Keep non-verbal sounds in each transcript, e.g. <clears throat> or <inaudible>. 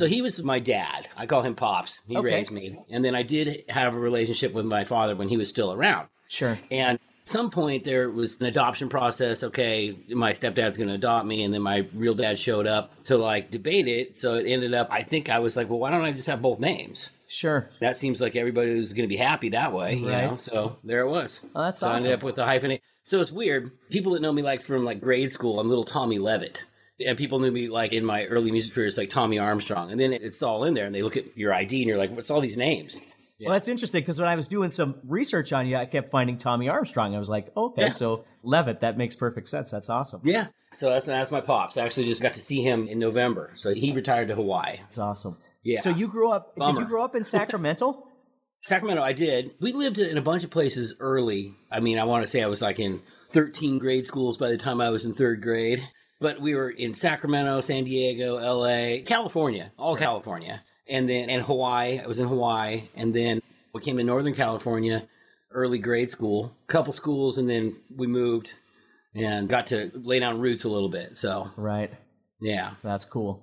So he was my dad. I call him Pops. He Okay. raised me. And then I did have a relationship with my father when he was still around. Sure. And at some point there was an adoption process. Okay, my stepdad's going to adopt me. And then my real dad showed up to like debate it. So it ended up, I think I was like, well, why don't I just have both names? Sure. That seems like everybody was going to be happy that way, you Right. know? So there it was. Oh, that's so I ended up with the hyphenate. So it's weird. People that know me like from like grade school, I'm little Tommy Leavitt. And people knew me like in my early music career as like Tommy Armstrong. And then it's all in there and they look at your ID and you're like, what's all these names? Well, that's interesting because when I was doing some research on you, I kept finding Tommy Armstrong. I was like, okay, Yeah. so Leavitt, that makes perfect sense. That's awesome. Yeah. So that's that's my pops. I actually just got to see him in November. So he retired to Hawaii. That's awesome. Yeah. So you grew up, did you grow up in Sacramento? <laughs> <laughs> Sacramento, I did. We lived in a bunch of places early. I mean, I want to say I was like in 13 grade schools by the time I was in third grade. But we were in Sacramento, San Diego, LA, California, all California. And then, and Hawaii. I was in Hawaii. And then we came to Northern California, early grade school, couple schools, and then we moved and got to lay down roots a little bit. So, right. yeah. That's cool.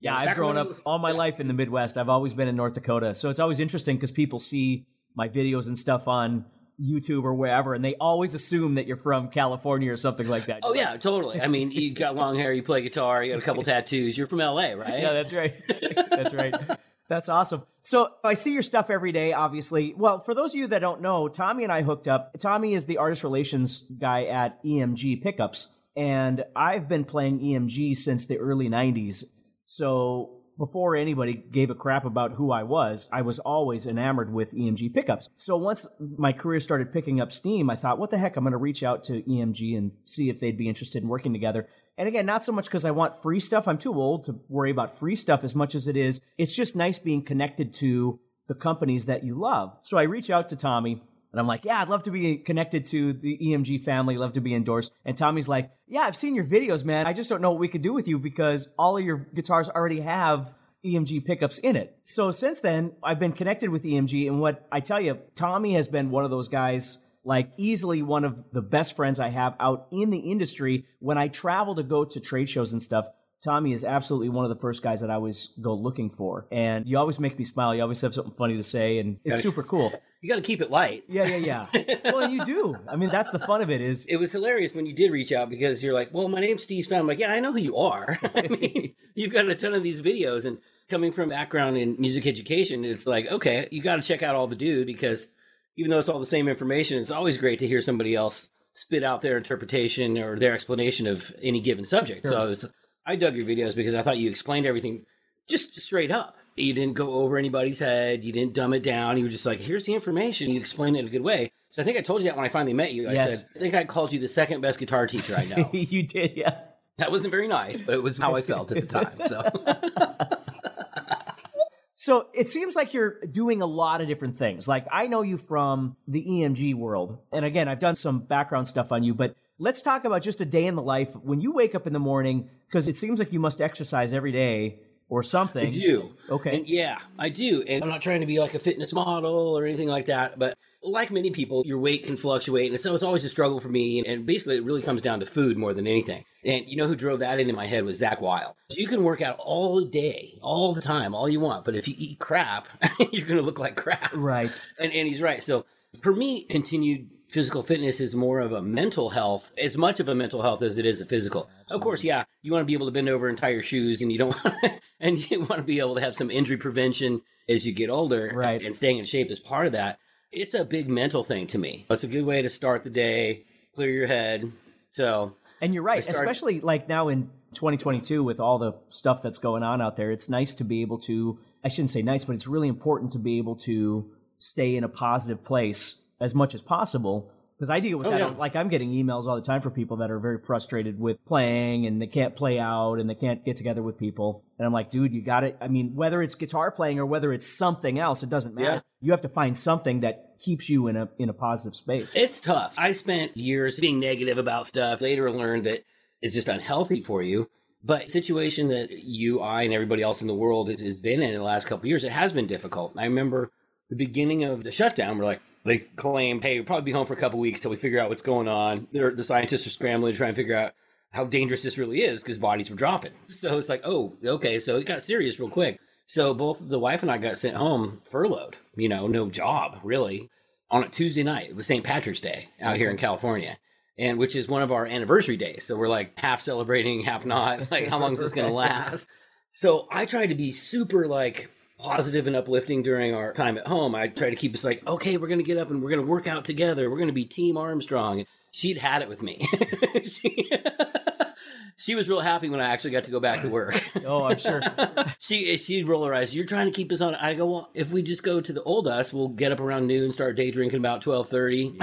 Yeah, Yeah, I've grown up all my yeah. life in the Midwest. I've always been in North Dakota. So it's always interesting because people see my videos and stuff on YouTube or wherever, and they always assume that you're from California or something like that. Oh, yeah, totally. I mean, you got long hair, you play guitar, you got a couple <laughs> tattoos. You're from LA, right? Yeah, that's right. <laughs> that's right. That's awesome. So I see your stuff every day, obviously. Well, for those of you that don't know, Tommy and I hooked up. Tommy is the artist relations guy at EMG Pickups, and I've been playing EMG since the early 90s. So before anybody gave a crap about who I was, I was always enamored with EMG pickups. So once my career started picking up steam, I thought, what the heck, I'm going to reach out to EMG and see if they'd be interested in working together. And again, not so much because I want free stuff. I'm too old to worry about free stuff as much as it is. It's just nice being connected to the companies that you love. So I reach out to Tommy and I'm like, yeah, I'd love to be connected to the EMG family, love to be endorsed. And Tommy's like, yeah, I've seen your videos, man. I just don't know what we could do with you because all of your guitars already have EMG pickups in it. So since then, I've been connected with EMG. And what I tell you, Tommy has been one of those guys, like easily one of the best friends I have out in the industry. When I travel to go to trade shows and stuff, Tommy is absolutely one of the first guys that I always go looking for. And you always make me smile. You always have something funny to say, and it's super cool. You got to keep it light. Yeah, yeah, yeah. <laughs> well, you do. I mean, that's the fun of it. Is It was hilarious when you did reach out because you're like, well, my name's Steve Stein. I'm like, yeah, I know who you are. <laughs> I <laughs> mean, you've got a ton of these videos, and coming from background in music education, it's like, okay, you got to check out all the dude because even though it's all the same information, it's always great to hear somebody else spit out their interpretation or their explanation of any given subject. So I was, I dug your videos because I thought you explained everything just straight up. You didn't go over anybody's head. You didn't dumb it down. You were just like, here's the information. You explained it in a good way. So I think I told you that when I finally met you. I Yes. said, I think I called you the second best guitar teacher I know. <laughs> you did, yeah. that wasn't very nice, but it was how I felt at the time. So <laughs> So it seems like you're doing a lot of different things. Like I know you from the EMG world. And again, I've done some background stuff on you, but let's talk about just a day in the life when you wake up in the morning because it seems like you must exercise every day or something. I do. Okay. And yeah, I do. And I'm not trying to be like a fitness model or anything like that, but like many people, your weight can fluctuate. And so it's always a struggle for me. And basically, it really comes down to food more than anything. And you know who drove that into my head was Zakk Wylde. You can work out all day, all the time, all you want. But if you eat crap, <laughs> you're going to look like crap. Right. And, and he's right. So for me, continued physical fitness is more of a mental health, as much of a mental health as it is a physical. Of course, yeah, you want to be able to bend over and tie your shoes, and you don't <laughs> to, and you want to be able to have some injury prevention as you get older, Right. And staying in shape is part of that. It's a big mental thing to me. It's a good way to start the day, clear your head. So And you're right, I started- especially like now in 2022 with all the stuff that's going on out there. It's nice to be able to, I shouldn't say nice, but it's really important to be able to stay in a positive place as much as possible Because I deal with Oh, that. yeah. Like I'm getting emails all the time from people that are very frustrated with playing and they can't play out and they can't get together with people. And I'm like, dude, you got it. I mean, whether it's guitar playing or whether it's something else, it doesn't matter. Yeah. You have to find something that keeps you in a in a positive space. It's tough. I spent years being negative about stuff. Later learned that it's just unhealthy for you. But situation that you, I, and everybody else in the world has, has been in, in the last couple of years, it has been difficult. I remember the beginning of the shutdown. We're like, they claim, hey, we'll probably be home for a couple of weeks till we figure out what's going on. They're, the scientists are scrambling to try and figure out how dangerous this really is because bodies were dropping. So it's like, oh, okay, so it got serious real quick. So both the wife and I got sent home furloughed, you know, no job really, on a Tuesday night. It was St. Patrick's Day out here in mm-hmm. California. And which is one of our anniversary days. So we're like half celebrating, half not. <laughs> Like, how long is this going <laughs> to last? So I tried to be super like positive and uplifting during our time at home. I try to keep us like, okay, we're going to get up and we're going to work out together. We're going to be Team Armstrong. She'd had it with me. <laughs> she, <laughs> she was real happy when I actually got to go back to work. <laughs> oh, I'm sure. she she'd roll her eyes. You're trying to keep us on. I go, well, if we just go to the old us, we'll get up around noon, start day drinking about twelve thirty,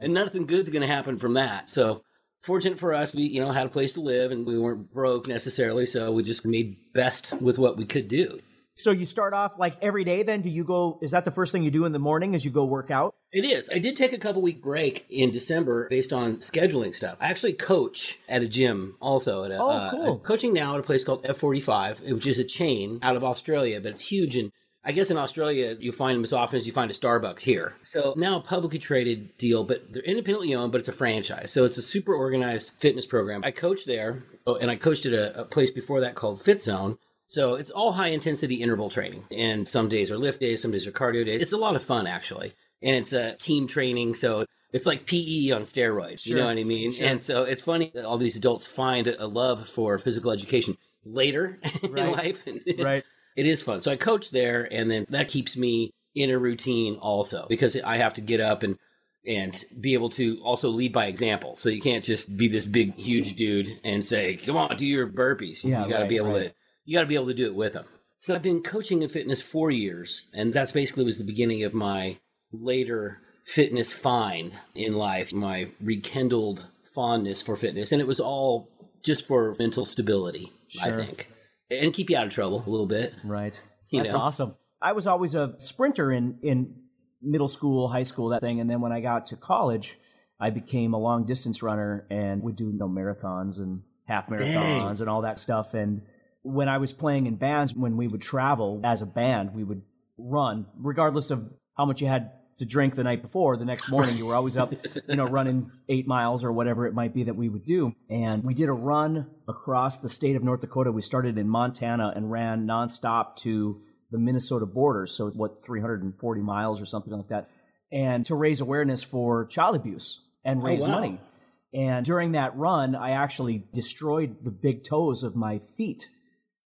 and nothing good's going to happen from that. So. Fortunate for us, we you know had a place to live and we weren't broke necessarily, so we just made best with what we could do. So you start off like every day. Then do you go? Is that the first thing you do in the morning? As you go work out? It is. I did take a couple week break in December based on scheduling stuff. I actually coach at a gym also at a, Oh, uh, cool. I'm coaching now at a place called F45, which is a chain out of Australia, but it's huge and I guess in Australia you find them as often as you find a Starbucks here. So now a publicly traded deal, but they're independently owned, but it's a franchise. So it's a super organized fitness program. I coach there, oh, and I coached at a, a place before that called Fit Zone. So it's all high intensity interval training. And some days are lift days, some days are cardio days. It's a lot of fun actually. And it's a team training, so it's like PE on steroids. You know what I mean? Sure. And so it's funny that all these adults find a love for physical education later <laughs> in life. <laughs> Right. it is fun. So I coach there, and then that keeps me in a routine also because I have to get up and and be able to also lead by example. So you can't just be this big, huge dude and say, "Come on, do your burpees." Yeah, you got to right, be able right. to. You got to be able to do it with them. So I've been coaching in fitness four years, and that's basically was the beginning of my later fitness find in life, my rekindled fondness for fitness, and it was all just for mental stability, I think, and keep you out of trouble a little bit. Right. You That's know? awesome. I was always a sprinter in in middle school, high school, that thing, and then when I got to college, I became a long distance runner and would do you know, marathons and half marathons and all that stuff. And when I was playing in bands, when we would travel as a band, we would run, regardless of how much you had to drink the night before. The next morning, you were always up, you know, running eight miles or whatever it might be that we would do. And we did a run across the state of North Dakota. We started in Montana and ran nonstop to the Minnesota border. So, what, 340 miles or something like that. And to raise awareness for child abuse and oh, raise wow. money. And during that run, I actually destroyed the big toes of my feet.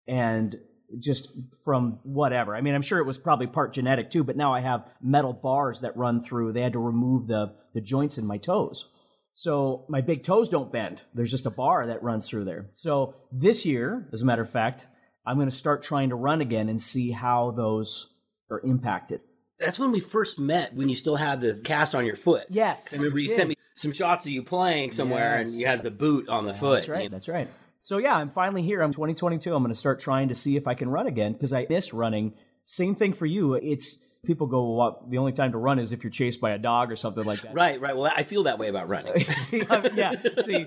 And just from whatever. I mean, I'm sure it was probably part genetic too, but now I have metal bars that run through. They had to remove the, the joints in my toes. So my big toes don't bend. There's just a bar that runs through there. So this year, as a matter of fact, I'm going to start trying to run again and see how those are impacted. That's when we first met, when you still had the cast on your foot. Yes. I remember you Yeah. sent me some shots of you playing somewhere, Yes. and you had the boot on the foot. That's right. That's right. So yeah, I'm finally here. I'm 2022. I'm going to start trying to see if I can run again because I miss running. Same thing for you. It's people go, well, the only time to run is if you're chased by a dog or something like that. Right, right. Well, I feel that way about running. <laughs> yeah. See,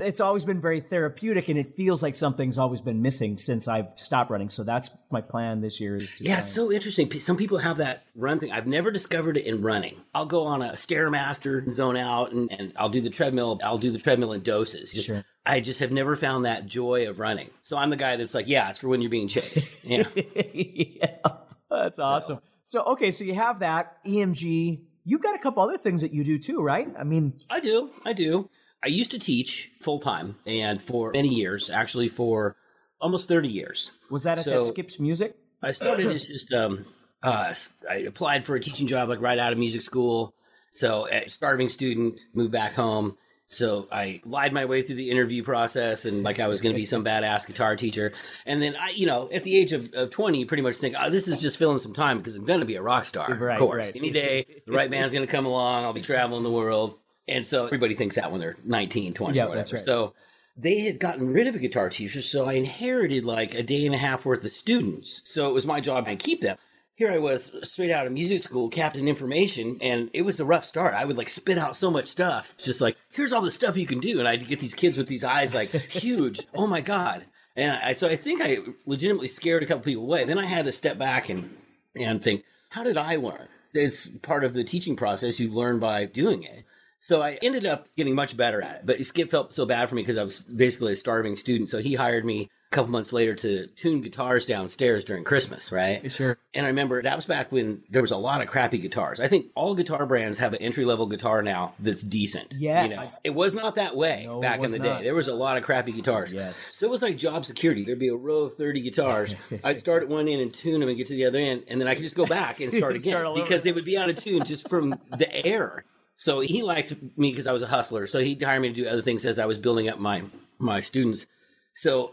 it's always been very therapeutic, and it feels like something's always been missing since I've stopped running. So that's my plan this year. Is to Yeah, it's so interesting. Some people have that run thing. I've never discovered it in running. I'll go on a stairmaster, zone out, and, and I'll do the treadmill. I'll do the treadmill in doses. Just- Sure. I just have never found that joy of running. So I'm the guy that's like, yeah, it's for when you're being chased. <laughs> Yeah. yeah, that's awesome. So okay, so you have that EMG. You've got a couple other things that you do too, right? I mean, I do. I do. I used to teach full time and for many years, actually for almost 30 years. was that at So- that Skips Music? I started as <laughs> just um uh I applied for a teaching job like right out of music school. So a starving student moved back home So I lied my way through the interview process and like I was going to be some badass guitar teacher. And then I, you know, at the age of, of 20, you pretty much think, oh, this is just filling some time because I'm going to be a rock star. Right, of course. right. Any day, the right band's going to come along. I'll be traveling the world. And so everybody thinks that when they're 19, 20, Yeah, whatever. that's right. So they had gotten rid of a guitar teacher. So I inherited like a day and a half worth of students. So it was my job to keep them here I was straight out of music school, captain information, and it was a rough start. I would like spit out so much stuff. Just like, here's all the stuff you can do. And I'd get these kids with these eyes like <laughs> huge. oh my God. And I, so I think I legitimately scared a couple people away. Then I had to step back and, and think, how did I learn? It's part of the teaching process. You learn by doing it. So I ended up getting much better at it. But Skip felt so bad for me because I was basically a starving student. So he hired me a couple months later to tune guitars downstairs during Christmas, right? Sure. And I remember that was back when there was a lot of crappy guitars. I think all guitar brands have an entry level guitar now that's decent. Yeah. You know, it was not that way No, back in the not. day. There was a lot of crappy guitars. Yes. So it was like job security. There'd be a row of 30 guitars. <laughs> I'd start at one end and tune them and get to the other end. And then I could just go <laughs> back and start again Start because they would be out of tune just from the air. So he liked me because I was a hustler. So he'd hire me to do other things as I was building up my, my students. So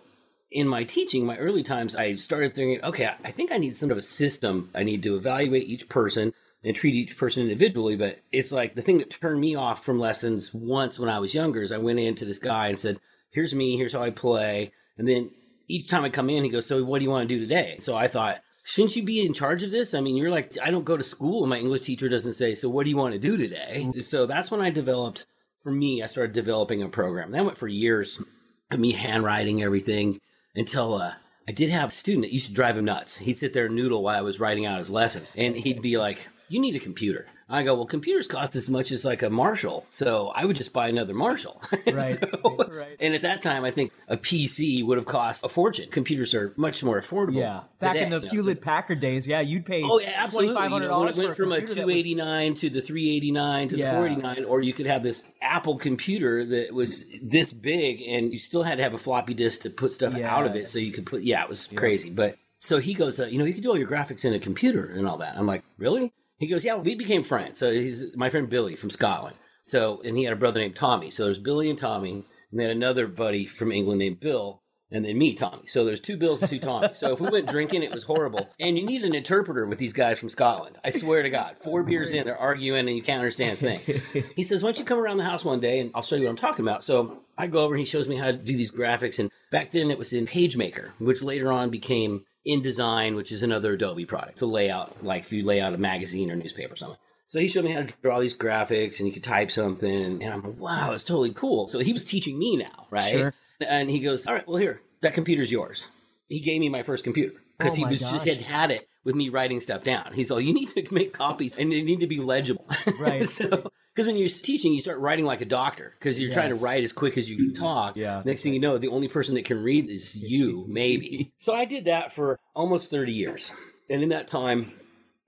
in my teaching, my early times, I started thinking, okay, I think I need some sort of a system. I need to evaluate each person and treat each person individually. But it's like the thing that turned me off from lessons once when I was younger is I went into this guy and said, here's me, here's how I play. And then each time I come in, he goes, so what do you want to do today? So I thought, shouldn't you be in charge of this? I mean, you're like, I don't go to school and my English teacher doesn't say, so what do you want to do today? Mm-hmm. So that's when I developed, for me, I started developing a program. That went for years of me handwriting everything until uh, I did have a student that used to drive him nuts. He'd sit there and noodle while I was writing out his lesson, and he'd be like, "You need a computer." I go, "Well, computers cost as much as like a Marshall, so I would just buy another Marshall." <laughs> Right. So- Right. And at that time, I think a PC would have cost a fortune. Computers are much more affordable. Yeah. Back in the you know. Hewlett Packard days, yeah, you'd pay Oh yeah, absolutely. twenty five hundred You know, it went from a computer that was- 289 to the 389 to Yeah. the 489, or you could have this Apple computer that was this big, and you still had to have a floppy disk to put stuff out of it, so you could put. Yeah, it was crazy. But so he goes, uh, you know, you could do all your graphics in a computer and all that. I'm like, really? He goes, yeah. We became friends. So he's my friend Billy from Scotland. So and he had a brother named Tommy. So there's Billy and Tommy, and then another buddy from England named Bill and then me, Tommy. So there's two Bills and two Tommy. So if we went drinking, it was horrible. And you need an interpreter with these guys from Scotland. I swear to God. Four beers in, they're arguing and you can't understand a thing. <laughs> He says, Why don't you come around the house one day and I'll show you what I'm talking about. So I go over and he shows me how to do these graphics. And back then it was in PageMaker, which later on became InDesign, which is another Adobe product. So layout, like if you lay out a magazine or newspaper or something. So he showed me how to draw these graphics and you could type something. And I'm like, wow, it's totally cool. So he was teaching me now, right? Sure. And he goes, All right, well, here, that computer's yours. He gave me my first computer because Oh he was just had had it with me writing stuff down. He's all, You need to make copies and they need to be legible. Right. <laughs> so, because when you're teaching, you start writing like a doctor because you're trying to write as quick as you <clears throat> can talk. Yeah. Next thing you know, the only person that can read is you, maybe. <laughs> so I did that for almost 30 years. And in that time,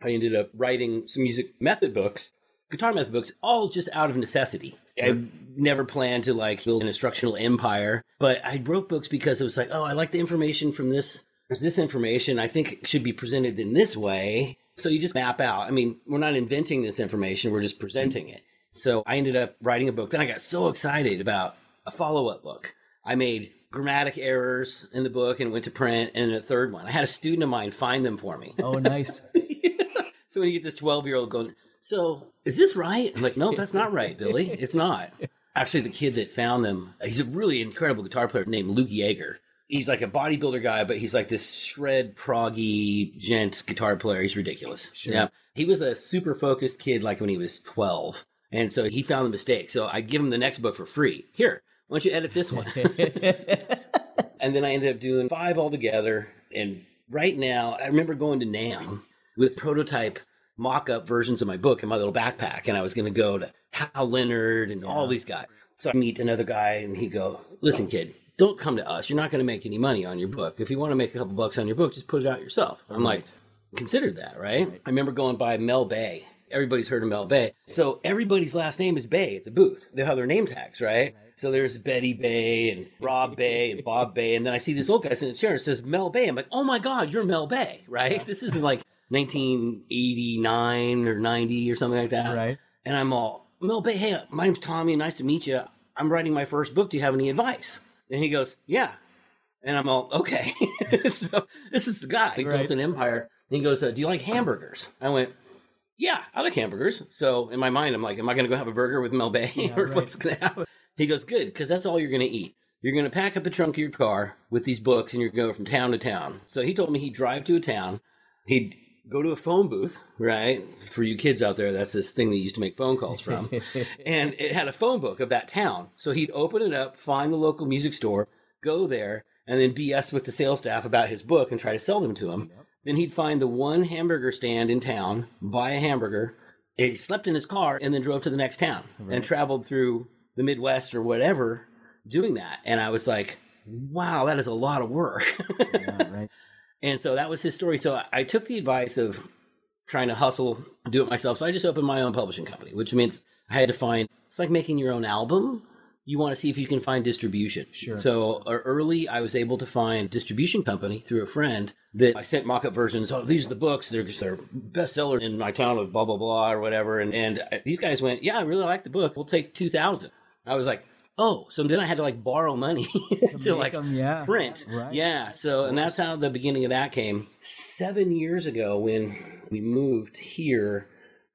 I ended up writing some music method books, guitar method books, all just out of necessity. I never planned to like build an instructional empire, but I wrote books because it was like, oh, I like the information from this. There's this information I think it should be presented in this way. So you just map out. I mean, we're not inventing this information, we're just presenting it. So I ended up writing a book. Then I got so excited about a follow up book. I made grammatic errors in the book and went to print, and a third one. I had a student of mine find them for me. Oh, nice. <laughs> So when you get this 12 year old going, so is this right? I'm like, no, that's not right, Billy. It's not. Actually, the kid that found them, he's a really incredible guitar player named Luke Yeager. He's like a bodybuilder guy, but he's like this shred, proggy, djent guitar player. He's ridiculous. Yeah. He was a super focused kid like when he was 12. And so he found the mistake. So I give him the next book for free. Here, why don't you edit this one? <laughs> and then I ended up doing five altogether. And right now, I remember going to NAMM with prototype mock up versions of my book in my little backpack. And I was going to go to Hal Leonard and all these guys. So I meet another guy and he go, listen, kid, don't come to us. You're not going to make any money on your book. If you want to make a couple bucks on your book, just put it out yourself. I'm like, considered that, right? I remember going by Mel Bay. Everybody's heard of Mel Bay. So everybody's last name is Bay at the booth. They have their name tags, right? So there's Betty Bay and Rob Bay and Bob Bay. And then I see this old guy sitting in a chair and says Mel Bay. I'm like, oh my God, you're Mel Bay, right? This isn't like 1989 or 90 or something like that. Right. And I'm all, Mel Bay, hey, my name's Tommy. Nice to meet you. I'm writing my first book. Do you have any advice? And he goes, Yeah. And I'm all, Okay. <laughs> so this is the guy. He Right. built an empire. And he goes, uh, Do you like hamburgers? I went, Yeah, I like hamburgers. So in my mind, I'm like, Am I going to go have a burger with Mel Bay? Yeah, <laughs> or right. what's going to happen? He goes, Good, because that's all you're going to eat. You're going to pack up the trunk of your car with these books and you're going from town to town. So he told me he'd drive to a town. He'd go to a phone booth, right? For you kids out there, that's this thing they used to make phone calls from. <laughs> and it had a phone book of that town. So he'd open it up, find the local music store, go there, and then BS with the sales staff about his book and try to sell them to him. Then he'd find the one hamburger stand in town, buy a hamburger. He slept in his car and then drove to the next town and traveled through the Midwest or whatever doing that. And I was like, wow, that is a lot of work. Yeah, <laughs> right. And so that was his story. So I, I took the advice of trying to hustle, do it myself. So I just opened my own publishing company, which means I had to find it's like making your own album. You want to see if you can find distribution. Sure. So uh, early, I was able to find distribution company through a friend that I sent mock-up versions. Oh, these are the books. They're just they're bestseller in my town of blah blah blah or whatever. And and uh, these guys went, yeah, I really like the book. We'll take two thousand. I was like, oh, so then I had to like borrow money <laughs> to, like like 'em, yeah. print. Right. Yeah. So, and that's how the beginning of that came. Seven years ago, when we moved here,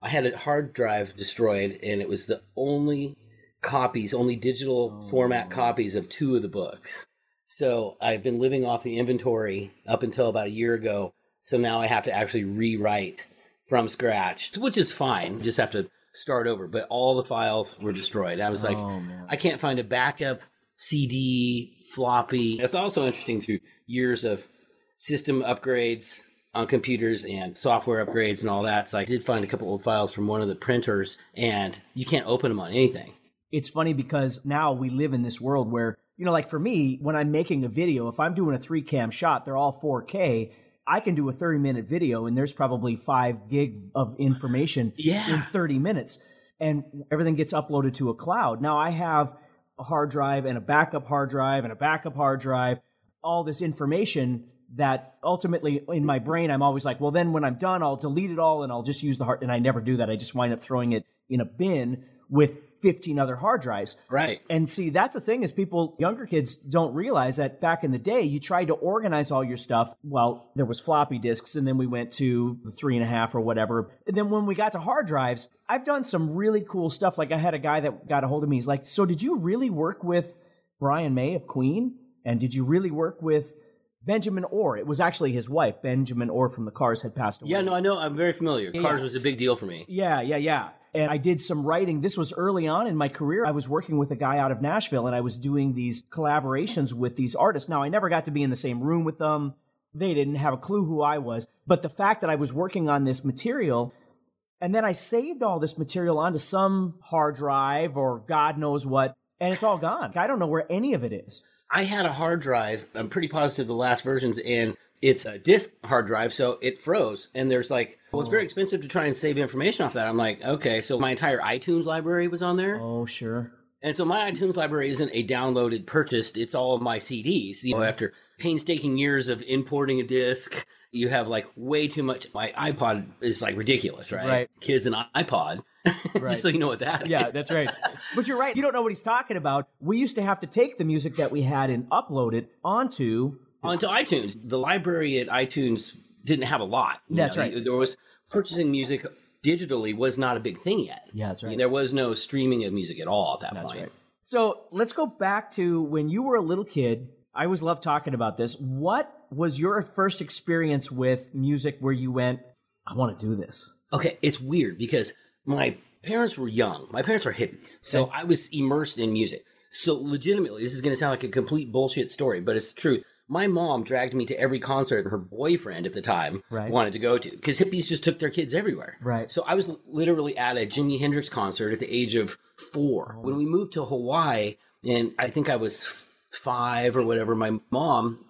I had a hard drive destroyed, and it was the only copies, only digital format oh. copies of two of the books. So I've been living off the inventory up until about a year ago. So now I have to actually rewrite from scratch, which is fine. Just have to start over. But all the files were destroyed. I was like, Oh, man. I can't find a backup CD, floppy. It's also interesting through years of system upgrades on computers and software upgrades and all that. So I did find a couple old files from one of the printers, and you can't open them on anything. It's funny because now we live in this world where, you know, like for me, when I'm making a video, if I'm doing a three cam shot, they're all 4K. I can do a 30 minute video and there's probably five gig of information Yeah. in 30 minutes. And everything gets uploaded to a cloud. Now I have a hard drive and a backup hard drive and a backup hard drive, all this information that ultimately in my brain, I'm always like, well, then when I'm done, I'll delete it all and I'll just use the hard. And I never do that. I just wind up throwing it in a bin with 15 other hard drives. Right. And see, that's the thing is people, younger kids don't realize that back in the day, you tried to organize all your stuff. Well, there was floppy disks and then we went to the three and a half or whatever. And then when we got to hard drives, I've done some really cool stuff. Like I had a guy that got a hold of me. He's like, so did you really work with Brian May of Queen? And did you really work with Benjamin Orr? It was actually his wife, Benjamin Orr from the Cars had passed away. Yeah, no, I know. I'm very familiar. Cars Yeah. was a big deal for me. Yeah, yeah, yeah. And I did some writing. This was early on in my career. I was working with a guy out of Nashville and I was doing these collaborations with these artists. Now, I never got to be in the same room with them. They didn't have a clue who I was. But the fact that I was working on this material and then I saved all this material onto some hard drive or God knows what, and it's all gone. I don't know where any of it is. I had a hard drive. I'm pretty positive the last versions, and it's a disk hard drive, so it froze. And there's like, well, it's very oh. expensive to try and save information off that. I'm like, okay, so my entire iTunes library was on there. Oh, sure. And so my iTunes library isn't a downloaded, purchased. It's all of my CDs. You know, after painstaking years of importing a disc, you have like way too much. My iPod is like ridiculous, right? Right. Kids and iPod. <laughs> Right. Just so you know what that Yeah, is. that's right. <laughs> But you're right. You don't know what he's talking about. We used to have to take the music that we had and upload it onto. Onto iTunes. The library at iTunes didn't have a lot. That's know. right. There was purchasing music digitally was not a big thing yet. Yeah, that's right. There was no streaming of music at all at that That's point. right. So let's go back to when you were a little kid. I always love talking about this. What was your first experience with music where you went, I want to do this? Okay, it's weird because my parents were young. My parents are hippies. So I was immersed in music. So legitimately, this is going to sound like a complete bullshit story, but it's the truth. My mom dragged me to every concert her boyfriend at the time Right. wanted to go to because hippies just took their kids everywhere. Right. So I was literally at a Jimi Hendrix concert at the age of four. Oh, when we moved to Hawaii, and I think I was five or whatever, my mom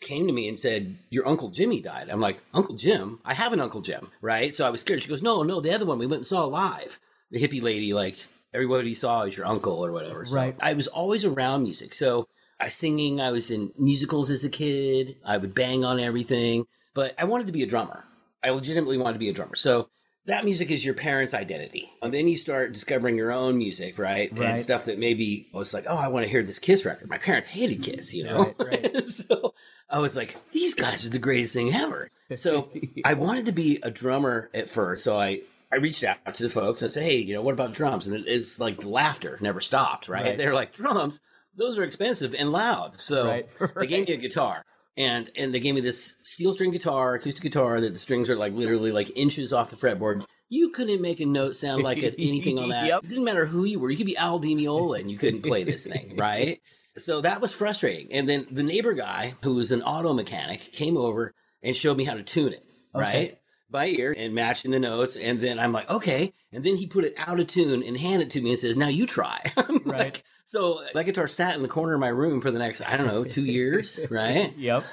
came to me and said, Your Uncle Jimmy died. I'm like, Uncle Jim? I have an Uncle Jim, right? So I was scared. She goes, No, no, the other one we went and saw live. The hippie lady, like, everybody saw is your uncle or whatever. So Right. I was always around music. So I was singing, I was in musicals as a kid, I would bang on everything, but I wanted to be a drummer. I legitimately wanted to be a drummer. So that music is your parents' identity. And then you start discovering your own music, right? Right. And stuff that maybe was like, oh, I want to hear this Kiss record. My parents hated Kiss, you know? Right, right. <laughs> so I was like, these guys are the greatest thing ever. So <laughs> I wanted to be a drummer at first. So I, I reached out to the folks and said, hey, you know, what about drums? And it's like laughter never stopped? Right. They're like, drums, those are expensive and loud. So Right, <laughs> they gave me a guitar. And and they gave me this steel string guitar, acoustic guitar that the strings are like literally like inches off the fretboard. You couldn't make a note sound like a, anything on <laughs> that. Yep. It didn't matter who you were. You could be Al Di Meola and you couldn't play this thing, <laughs> right? So that was frustrating. And then the neighbor guy, who was an auto mechanic, came over and showed me how to tune it, right? By ear and matching the notes. And then I'm like, okay. And then he put it out of tune and handed it to me and says, now you try. Right. like- so uh, that guitar sat in the corner of my room for the next, I don't know, two years, <laughs> right? Yep.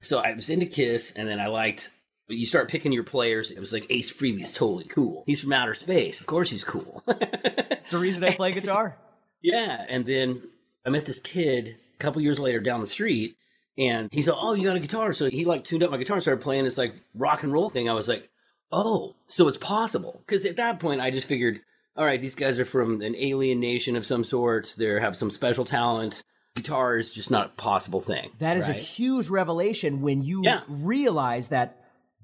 So I was into Kiss, and then I liked. But you start picking your players. It was like Ace Frehley's totally cool. He's from outer space. Of course, he's cool. <laughs> It's the reason I play guitar. <laughs> yeah. And then I met this kid a couple years later down the street, and he said, "Oh, you got a guitar?" So he like tuned up my guitar and started playing this like rock and roll thing. I was like, "Oh, so it's possible?" Because at that point, I just figured, all right, these guys are from an alien nation of some sort. They have some special talent. Guitar is just not a possible thing. That is a huge revelation when you Yeah. realize that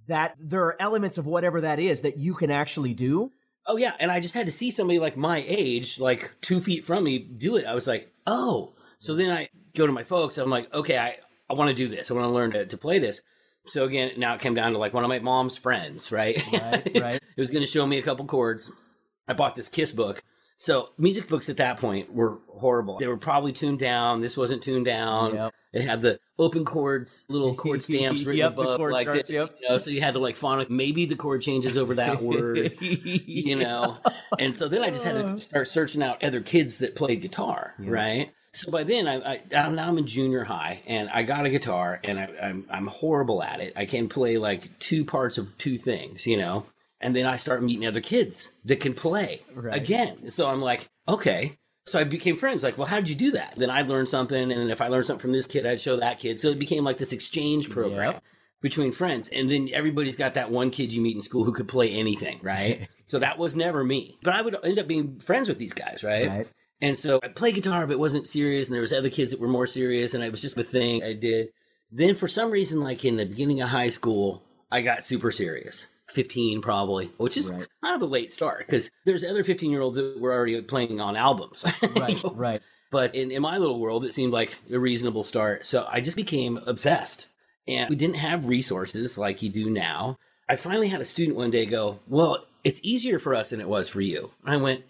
that there are elements of whatever that is that you can actually do. Oh yeah, and I just had to see somebody like my age, like two feet from me, do it. I was like, oh. So then I go to my folks. I'm like, okay, I, I want to do this. I want to learn to, to play this. So again, now it came down to like one of my mom's friends, right? Right, <laughs> right. it was going to show me a couple chords. I bought this Kiss book. So music books at that point were horrible. They were probably tuned down. This wasn't tuned down. Yep. It had the open chords, little <laughs> chord stamps written Yep, the above, like charts, this, yep. you know. So you had to like phonic. Maybe the chord changes over that <laughs> word you know and so then i just had to <laughs> start searching out other kids that played guitar right so by then I, I now i'm in junior high and i got a guitar and I, I'm, I'm horrible at it i can play like two parts of two things you know and then i start meeting other kids that can play Right. again so i'm like okay so I became friends. Like, well, how did you do that? Then I'd learn something, and if I learned something from this kid, I'd show that kid. So it became like this exchange program Yep. between friends. And then everybody's got that one kid you meet in school who could play anything, right? <laughs> so that was never me. But I would end up being friends with these guys, right? Right. And so I played guitar, but it wasn't serious. And there was other kids that were more serious, and it was just a thing I did. Then for some reason, like in the beginning of high school, I got super serious. 15 probably, which is Right. kind of a late start because there's other 15 year olds that were already playing on albums. <laughs> Right, right. But in, in my little world, it seemed like a reasonable start. So I just became obsessed. And we didn't have resources like you do now. I finally had a student one day go, Well, it's easier for us than it was for you. I went,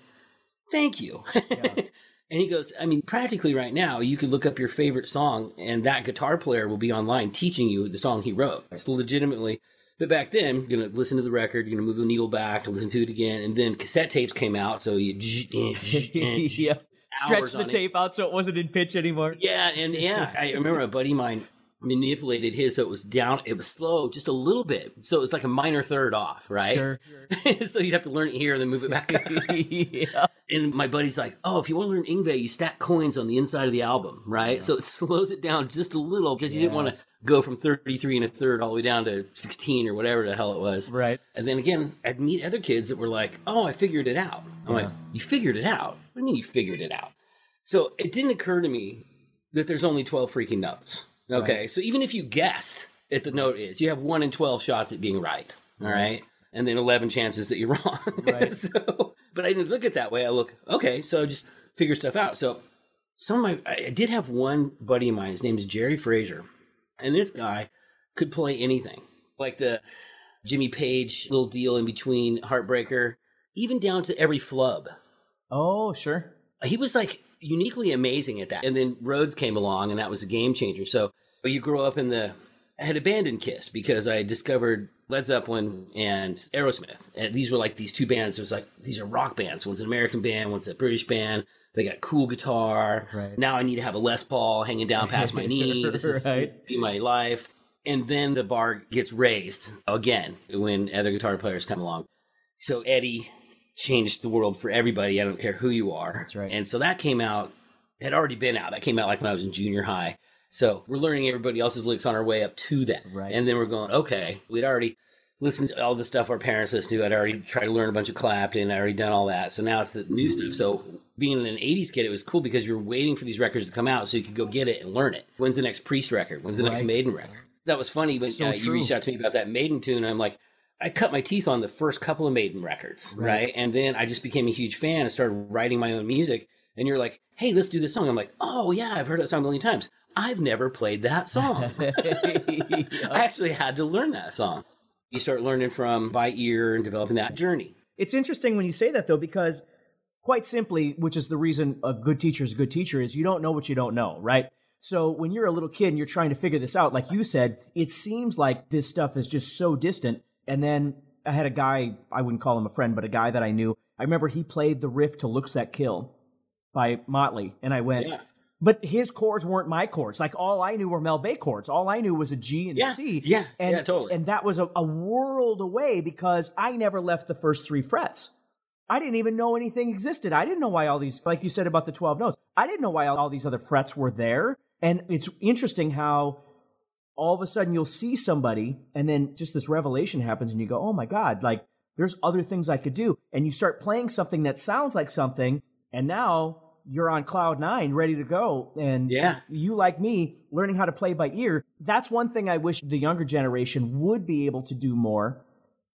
Thank you. <laughs> and he goes, I mean, practically right now, you could look up your favorite song and that guitar player will be online teaching you the song he wrote. It's legitimately. But back then, you're going to listen to the record, you're going to move the needle back, listen to it again. And then cassette tapes came out. So you. <laughs> yeah. Stretch the on it. tape out so it wasn't in pitch anymore. Yeah, and yeah, I remember a buddy of mine manipulated his so it was down, it was slow just a little bit, so it was like a minor third off, right? Sure. <laughs> so you'd have to learn it here and then move it back <laughs> yeah. and my buddy's like, "Oh, if you want to learn Yngwie, you stack coins on the inside of the album, right? So it <laughs> slows it down just a little because you didn't want to go from thirty-three and a third all the way down to sixteen or whatever the hell it was, Right. and then again, I'd meet other kids that were like, "Oh, I figured it out." I'm like, "You figured it out? What do you mean you figured it out?" So it didn't occur to me that there's only 12 freaking notes. Okay, so even if you guessed at the note is, you have one in 12 shots at being right. All right, and then 11 chances that you're <laughs> wrong. Right. so, but I didn't look at it that way. I look, okay, so just figure stuff out. So some of my, I I did have one buddy of mine. His name is Jerry Fraser, and this guy could play anything, like the Jimmy Page little deal in between Heartbreaker, even down to every flub. Oh, sure. He was like uniquely amazing at that. And then Rhoads came along, and that was a game changer. So you grow up in the. I had abandoned Kiss because I discovered Led Zeppelin and Aerosmith. And these were like these two bands. It was like these are rock bands. One's an American band, one's a British band. They got cool guitar. Right. Now I need to have a Les Paul hanging down past my <laughs> knee. This is Right. be my life. And then the bar gets raised again when other guitar players come along. So Eddie changed the world for everybody. I don't care who you are. That's right. And so that came out, had already been out. That came out like when I was in junior high. So we're learning everybody else's licks on our way up to that. Right. And then we're going, okay, we'd already listened to all the stuff our parents listened to. I'd already tried to learn a bunch of Clapton. I already done all that. So now it's the new stuff. So being an 80s kid, it was cool because you were waiting for these records to come out so you could go get it and learn it. When's the next Priest record? When's the next Maiden record? That was funny when So uh, you reached out to me about that Maiden tune. I'm like, I cut my teeth on the first couple of Maiden records, right? And then I just became a huge fan and started writing my own music. And you're like, hey, let's do this song. I'm like, oh, yeah, I've heard that song a million times. I've never played that song. <laughs> I actually had to learn that song. You start learning from by ear and developing that journey. It's interesting when you say that though, because quite simply, which is the reason a good teacher is a good teacher, is you don't know what you don't know, right? So when you're a little kid and you're trying to figure this out, like you said, it seems like this stuff is just so distant. And then I had a guy, I wouldn't call him a friend, but a guy that I knew. I remember he played the riff to Looks That Kill by Motley. And I went, Yeah. But his chords weren't my chords. Like all I knew were Mel Bay chords. All I knew was a G and a Yeah, C. yeah, and, yeah, totally. And that was a, a world away because I never left the first three frets. I didn't even know anything existed. I didn't know why all these, like you said about the 12 notes, I didn't know why all, all these other frets were there. And it's interesting how all of a sudden you'll see somebody and then just this revelation happens and you go, oh my God, like there's other things I could do. And you start playing something that sounds like something and now you're on cloud nine ready to go. And Yeah. you like me learning how to play by ear. That's one thing I wish the younger generation would be able to do more.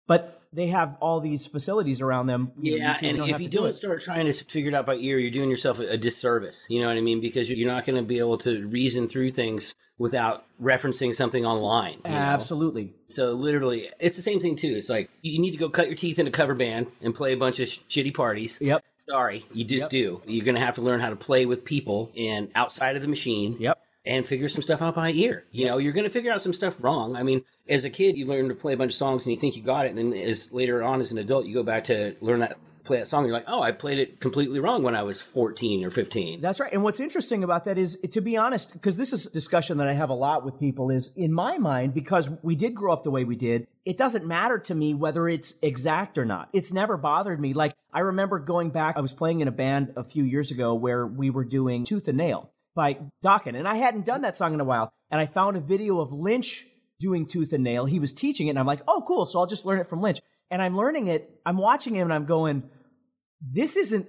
But they have all these facilities around them. You Yeah, YouTube, and if you do don't it. start trying to figure it out by ear, you're doing yourself a, disservice. You know what I mean? Because you're not going to be able to reason through things without referencing something online. you know? Absolutely. So literally, it's the same thing too. It's like you need to go cut your teeth in a cover band and play a bunch of sh- shitty parties. Yep. Sorry, you just Yep. do. You're going to have to learn how to play with people and outside of the machine. Yep. And figure some stuff out by ear. You know, you're going to figure out some stuff wrong. I mean, as a kid, you learn to play a bunch of songs and you think you got it, and then as later on as an adult, you go back to learn that play that song. You're like, oh, I played it completely wrong when I was 14 or 15. That's right. And what's interesting about that is, to be honest, because this is a discussion that I have a lot with people, is in my mind, because we did grow up the way we did, it doesn't matter to me whether it's exact or not. It's never bothered me. Like, I remember going back, I was playing in a band a few years ago where we were doing Tooth and Nail by Dokken, and I hadn't done that song in a while. And I found a video of Lynch doing Tooth and Nail. He was teaching it, and I'm like, oh, cool. So I'll just learn it from Lynch. And I'm learning it, I'm watching him, and I'm going, this isn't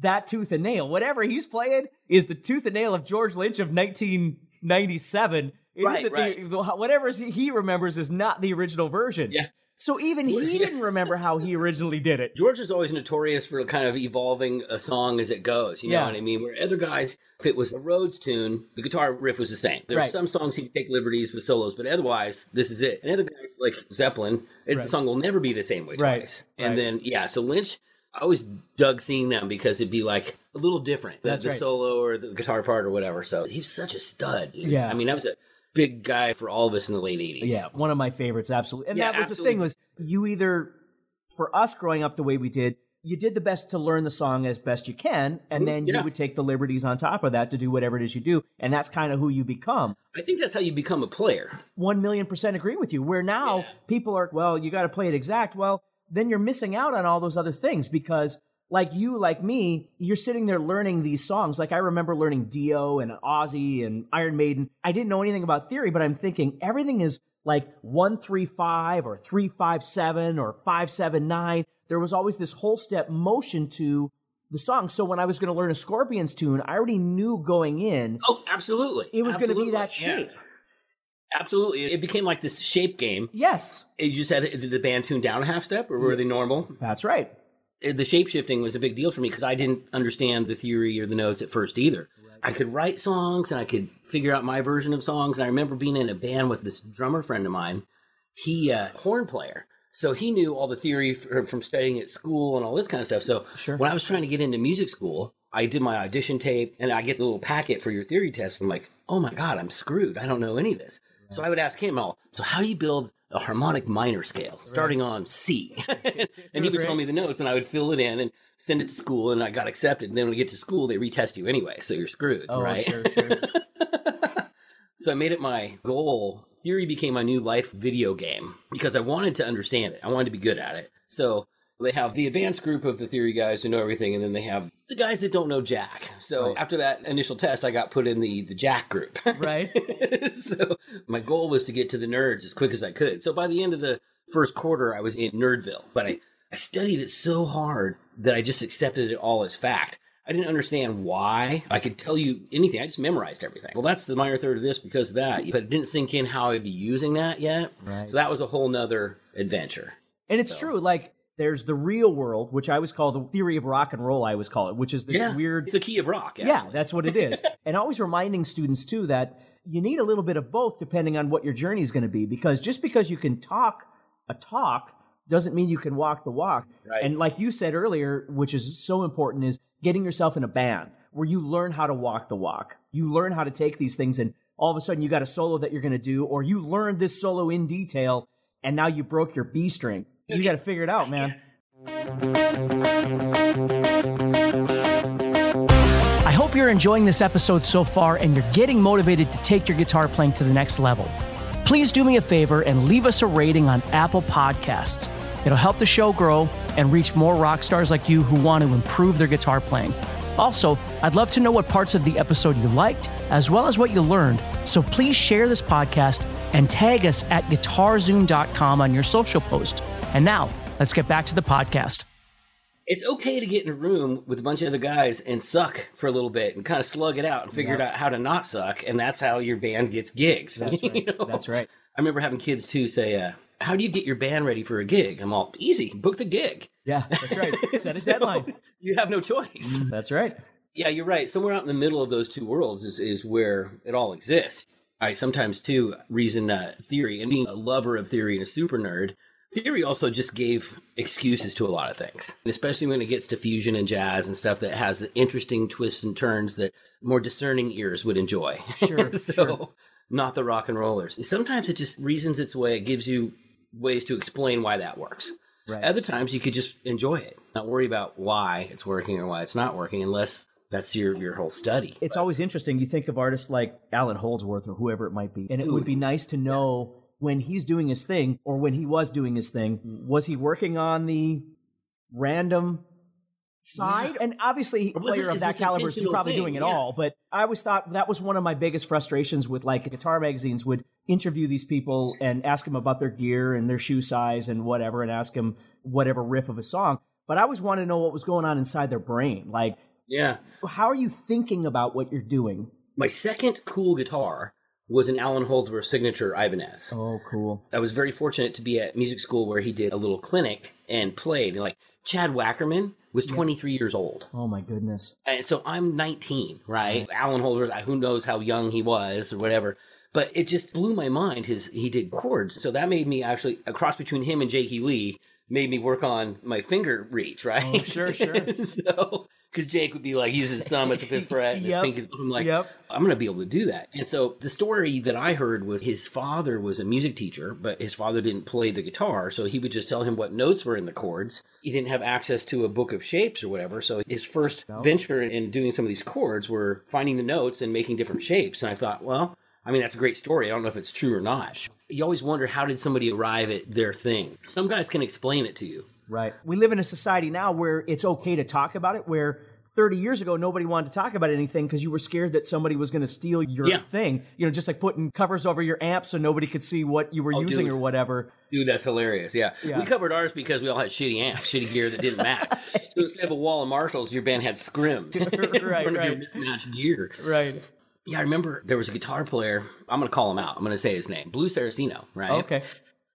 that tooth and nail. Whatever he's playing is the tooth and nail of George Lynch of 1997. It Right, right. The, whatever he remembers is not the original version. Yeah. So even he didn't remember how he originally did it. George is always notorious for kind of evolving a song as it goes. You know what I mean? Where other guys, if it was a Rhoads tune, the guitar riff was the same. There Right. are some songs he'd take liberties with solos, but otherwise, this is it. And other guys like Zeppelin, it, Right. the song will never be the same way Right, twice. And then, yeah, so Lynch, I always dug seeing them because it'd be like a little different. The, That's the solo or the guitar part or whatever. So he's such a stud. dude. Yeah. I mean, that was a big guy for all of us in the late 80s. Yeah, one of my favorites, absolutely. And Yeah, that was absolutely. the thing was you either, for us growing up the way we did, you did the best to learn the song as best you can, and mm-hmm, then yeah. you would take the liberties on top of that to do whatever it is you do, and that's kind of who you become. I think that's how you become a player. one million percent agree with you. Where now Yeah. people are, well, you got to play it exact. Well, then you're missing out on all those other things because, like you, like me, you're sitting there learning these songs. Like I remember learning Dio and Ozzy and Iron Maiden. I didn't know anything about theory, but I'm thinking everything is like one three five or three five seven or five seven nine. There was always this whole step motion to the song. So when I was going to learn a Scorpions tune, I already knew going in Oh, absolutely. it was going to be that Yeah. shape. Absolutely. It became like this shape game. Yes, You just had did the band tune down a half step, or were they normal? that's right. The shape shifting was a big deal for me because I didn't understand the theory or the notes at first either. I could write songs and I could figure out my version of songs. And I remember being in a band with this drummer friend of mine. He uh, horn player, so he knew all the theory f- from studying at school and all this kind of stuff. So Sure. when I was trying to get into music school, I did my audition tape and I get the little packet for your theory test. I'm like, oh my god, I'm screwed. I don't know any of this. So I would ask him all. So how do you build a harmonic minor scale starting on C? <laughs> and he would tell me the notes, and I would fill it in and send it to school, and I got accepted. And then when we get to school, they retest you anyway, so you're screwed, Oh, right? sure, sure. <laughs> so I made it my goal. Theory became my new life video game because I wanted to understand it. I wanted to be good at it. So they have the advanced group of the theory guys who know everything, and then they have the guys that don't know Jack. So Right. after that initial test, I got put in the the Jack group. <laughs> Right. <laughs> so my goal was to get to the nerds as quick as I could. So by the end of the first quarter I was in Nerdville, but I, I studied it so hard that I just accepted it all as fact. I didn't understand why. I could tell you anything. I just memorized everything. Well, that's the minor third of this because of that. But it didn't sink in how I'd be using that yet. Right. So that was a whole nother adventure. And it's true. Like there's the real world, which I always call the theory of rock and roll. I always call it, which is this weird. It's the key of rock. Yeah, that's what it is. <laughs> and always reminding students too that you need a little bit of both depending on what your journey is going to be. Because just because you can talk a talk doesn't mean you can walk the walk. Right. And like you said earlier, which is so important, is getting yourself in a band where you learn how to walk the walk. You learn how to take these things and all of a sudden you got a solo that you're going to do, or you learned this solo in detail and now you broke your B string. You got to figure it out, man. I hope you're enjoying this episode so far and you're getting motivated to take your guitar playing to the next level. Please do me a favor and leave us a rating on Apple Podcasts. It'll help the show grow and reach more rock stars like you who want to improve their guitar playing. Also, I'd love to know what parts of the episode you liked, as well as what you learned. So please share this podcast and tag us at guitarzoom.com on your social post. And now, let's get back to the podcast. It's okay to get in a room with a bunch of other guys and suck for a little bit and kind of slug it out and figure out how to not suck, and that's how your band gets gigs. That's <laughs> you right. know? That's right. I remember having kids too say, uh, "How do you get your band ready for a gig?" I'm all easy. Book the gig. Yeah, that's right. <laughs> Set a So, deadline. you have no choice. That's right. Yeah, you're right. Somewhere out in the middle of those two worlds is, is where it all exists. I sometimes too reason uh, theory and being a lover of theory and a super nerd. Theory also just gave excuses to a lot of things, especially when it gets to fusion and jazz and stuff that has interesting twists and turns that more discerning ears would enjoy. Sure, <laughs> so, sure. not the rock and rollers. Sometimes it just reasons its way. It gives you ways to explain why that works. Right. Other times you could just enjoy it, not worry about why it's working or why it's not working, unless that's your your whole study. It's always interesting. You think of artists like Allan Holdsworth or whoever it might be, and it would be nice to know when he's doing his thing or when he was doing his thing, mm. was he working on the random side? And obviously, a player it of that caliber is probably thing? doing it Yeah. all. But I always thought that was one of my biggest frustrations with like guitar magazines would interview these people and ask them about their gear and their shoe size and whatever, and ask them whatever riff of a song. But I always wanted to know what was going on inside their brain. Like, Yeah. how are you thinking about what you're doing? My second cool guitar was an Allan Holdsworth signature Ibanez. Oh, cool. I was very fortunate to be at music school where he did a little clinic and played. And like Chad Wackerman was 23 years old. Oh my goodness. And so I'm 19, right? Allan Holdsworth, who knows how young he was or whatever. But it just blew my mind. His he did chords, so that made me actually a cross between him and Jakey Lee made me work on my finger reach, right? Oh, sure, sure. <laughs> so because Jake would be like use his thumb at the fifth fret, and Yep, his pinky. I'm like, yep. I'm gonna be able to do that. And so the story that I heard was his father was a music teacher, but his father didn't play the guitar, so he would just tell him what notes were in the chords. He didn't have access to a book of shapes or whatever, so his first venture in doing some of these chords were finding the notes and making different shapes. And I thought, well, I mean, that's a great story. I don't know if it's true or not. You always wonder how did somebody arrive at their thing? Some guys can explain it to you. Right. We live in a society now where it's okay to talk about it, where 30 years ago nobody wanted to talk about anything because you were scared that somebody was going to steal your Yeah. thing. You know, just like putting covers over your amp so nobody could see what you were Oh, using dude. or whatever. Dude, that's hilarious. Yeah. Yeah. We covered ours because we all had shitty amps, shitty gear that didn't match. <laughs> so instead of a wall of Marshalls, your band had scrim <laughs> Right, <laughs> your right. mismatched gear. Right. Yeah, I remember there was a guitar player. I'm going to call him out. I'm going to say his name. Blues Saraceno, right? Okay.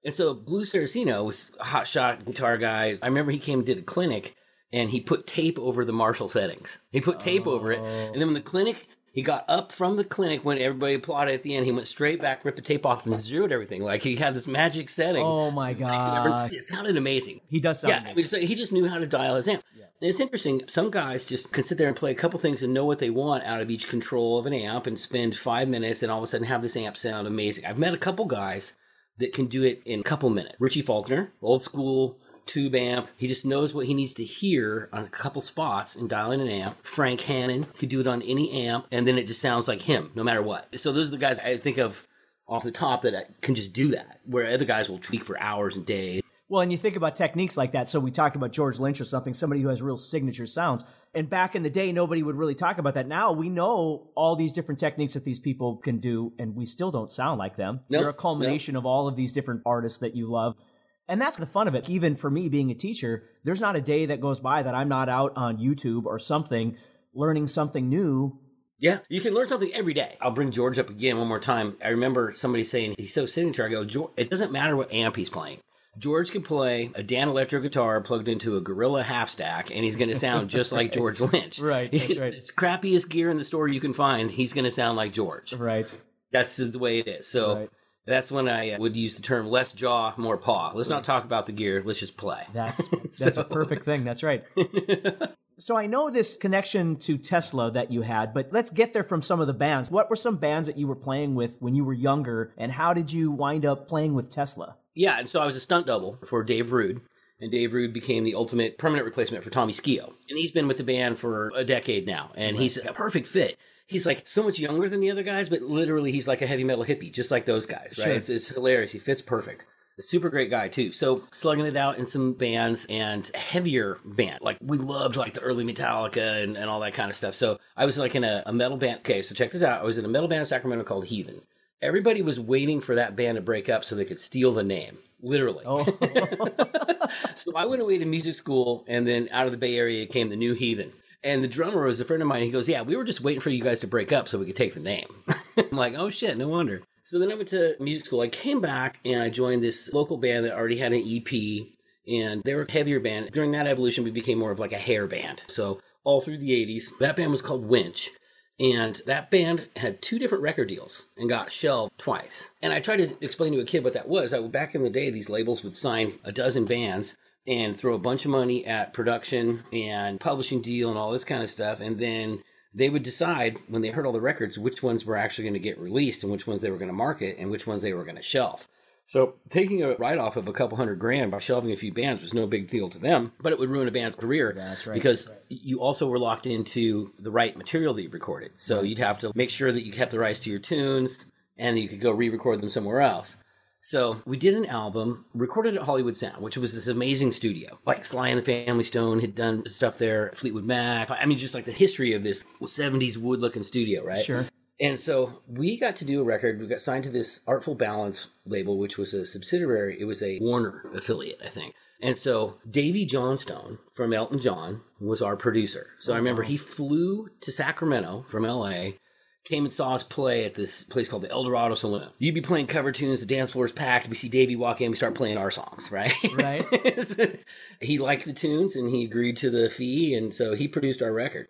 And so Blues Saraceno was a hot shot guitar guy. I remember he came and did a clinic and he put tape over the Marshall settings. He put tape over it. And then when the clinic, he got up from the clinic when everybody applauded at the end. He went straight back, ripped the tape off, and zeroed everything. Like he had this magic setting. Oh my God. It sounded amazing. He does sound Yeah, I amazing. mean, so he just knew how to dial his amp. And it's interesting. Some guys just can sit there and play a couple things and know what they want out of each control of an amp and spend five minutes and all of a sudden have this amp sound amazing. I've met a couple guys that can do it in a couple minutes. Richie Faulkner, old school tube amp. He just knows what he needs to hear on a couple spots and dial in an amp. Frank Hannon could do it on any amp and then it just sounds like him no matter what. So those are the guys I think of off the top that can just do that, where other guys will tweak for hours and days. Well, and you think about techniques like that. So we talked about George Lynch or something, somebody who has real signature sounds. And back in the day, nobody would really talk about that. Now we know all these different techniques that these people can do, and we still don't sound like them. Nope, They're a culmination of all of these different artists that you love. And that's the fun of it. Even for me being a teacher, there's not a day that goes by that I'm not out on YouTube or something learning something new. Yeah, you can learn something every day. I'll bring George up again one more time. I remember somebody saying he's so signature. I go, "George, it doesn't matter what amp he's playing. George can play a Danelectro guitar plugged into a Gorilla half stack, and he's going to sound just like <laughs> George Lynch. Right, that's right. It's crappiest gear in the store you can find. He's going to sound like George. Right. That's the way it is. So Right. that's when I uh, would use the term less jaw, more paw. Let's not talk about the gear. Let's just play. That's <laughs> that's a perfect thing. That's right. <laughs> so I know this connection to Tesla that you had, but let's get there from some of the bands. What were some bands that you were playing with when you were younger, and how did you wind up playing with Tesla? Yeah, and so I was a stunt double for Dave Rude, and Dave Rude became the ultimate permanent replacement for Tommy Skeoch. And he's been with the band for a decade now, and he's a perfect fit. He's like so much younger than the other guys, but literally he's like a heavy metal hippie, just like those guys, right? Sure. It's, it's hilarious. He fits perfect. A super great guy too. So slugging it out in some bands and heavier band. Like we loved like the early Metallica and, and all that kind of stuff. So I was like in a, a metal band. Okay, so check this out. I was in a metal band in Sacramento called Heathen. Everybody was waiting for that band to break up so they could steal the name. Literally. Oh, <laughs> So I went away to music school, and then out of the Bay Area came the new Heathen. And the drummer was a friend of mine. He goes, "Yeah, we were just waiting for you guys to break up so we could take the name." <laughs> I'm like, "Oh shit, no wonder." So then I went to music school. I came back and I joined this local band that already had an EP, and they were a heavier band. During that evolution, we became more of like a hair band. So all through the '80s, that band was called Winch. And that band had two different record deals and got shelved twice. And I tried to explain to a kid what that was. I, back in the day, these labels would sign a dozen bands and throw a bunch of money at production and publishing deal and all this kind of stuff. And then they would decide when they heard all the records which ones were actually going to get released and which ones they were going to market and which ones they were going to shelf. So taking a write off of a couple hundred grand by shelving a few bands was no big deal to them, but it would ruin a band's career. That's right. Because you also were locked into the right material that you recorded. So you'd have to make sure that you kept the rights to your tunes and you could go re-record them somewhere else. So we did an album, recorded at Hollywood Sound, which was this amazing studio. Like Sly and the Family Stone had done stuff there, Fleetwood Mac. I mean, just like the history of this 70s wood looking studio, right? Sure. And so we got to do a record. We got signed to this Artful Balance label, which was a subsidiary. It was a Warner affiliate, I think. And so Davey Johnstone from Elton John was our producer. So I remember he flew to Sacramento from LA, came and saw us play at this place called the El Dorado Saloon. You'd be playing cover tunes, the dance floor is packed. We see Davey walk in, we start playing our songs, right? Right. <laughs> he liked the tunes and he agreed to the fee, and so he produced our record.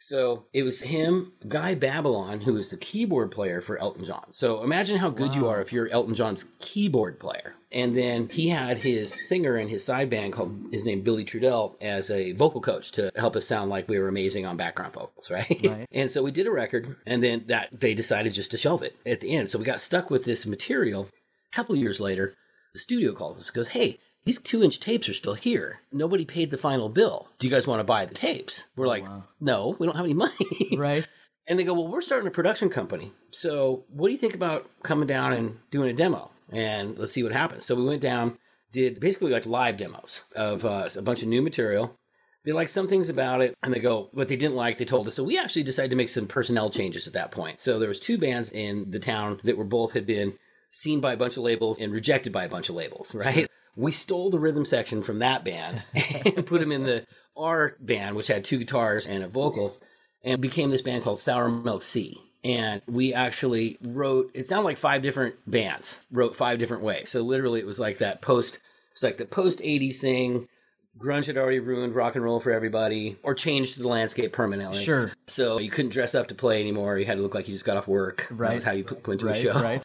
So it was him, Guy Babylon, who was the keyboard player for Elton John. So imagine how good you are if you're Elton John's keyboard player. And then he had his singer in his side band called his name Billy Trudel as a vocal coach to help us sound like we were amazing on background vocals, <laughs> right? Right. and so we did a record, and then that they decided just to shelve it at the end. So we got stuck with this material. A couple years later, the studio calls us goes, "Hey." These two inch tapes are still here. Nobody paid the final bill. Do you guys want to buy the tapes? We're like, no, we don't have any <laughs> money. right. And they go, well, we're starting a production company. So what do you think about coming down and doing a demo? And let's see what happens. So we went down, did basically like live demos of uh, a bunch of new material. They liked some things about it, and they go, what they didn't like, they told us. So we actually decided to make some personnel changes at that point. So there was two bands in the town that were both had been seen by a bunch of labels and rejected by a bunch of labels, right? We stole the rhythm section from that band <laughs> and put them in the our band, which had two guitars and a vocals, and became this band called Sour Milk Sea. And we actually wrote, it sounded like five different bands, wrote five different ways. So literally it was like that post, it's like the post 80s thing. Grunge had already ruined rock and roll for everybody or changed the landscape permanently. Sure. So you couldn't dress up to play anymore. You had to look like you just got off work. Right. That was how you put- went to Right. a show. Right.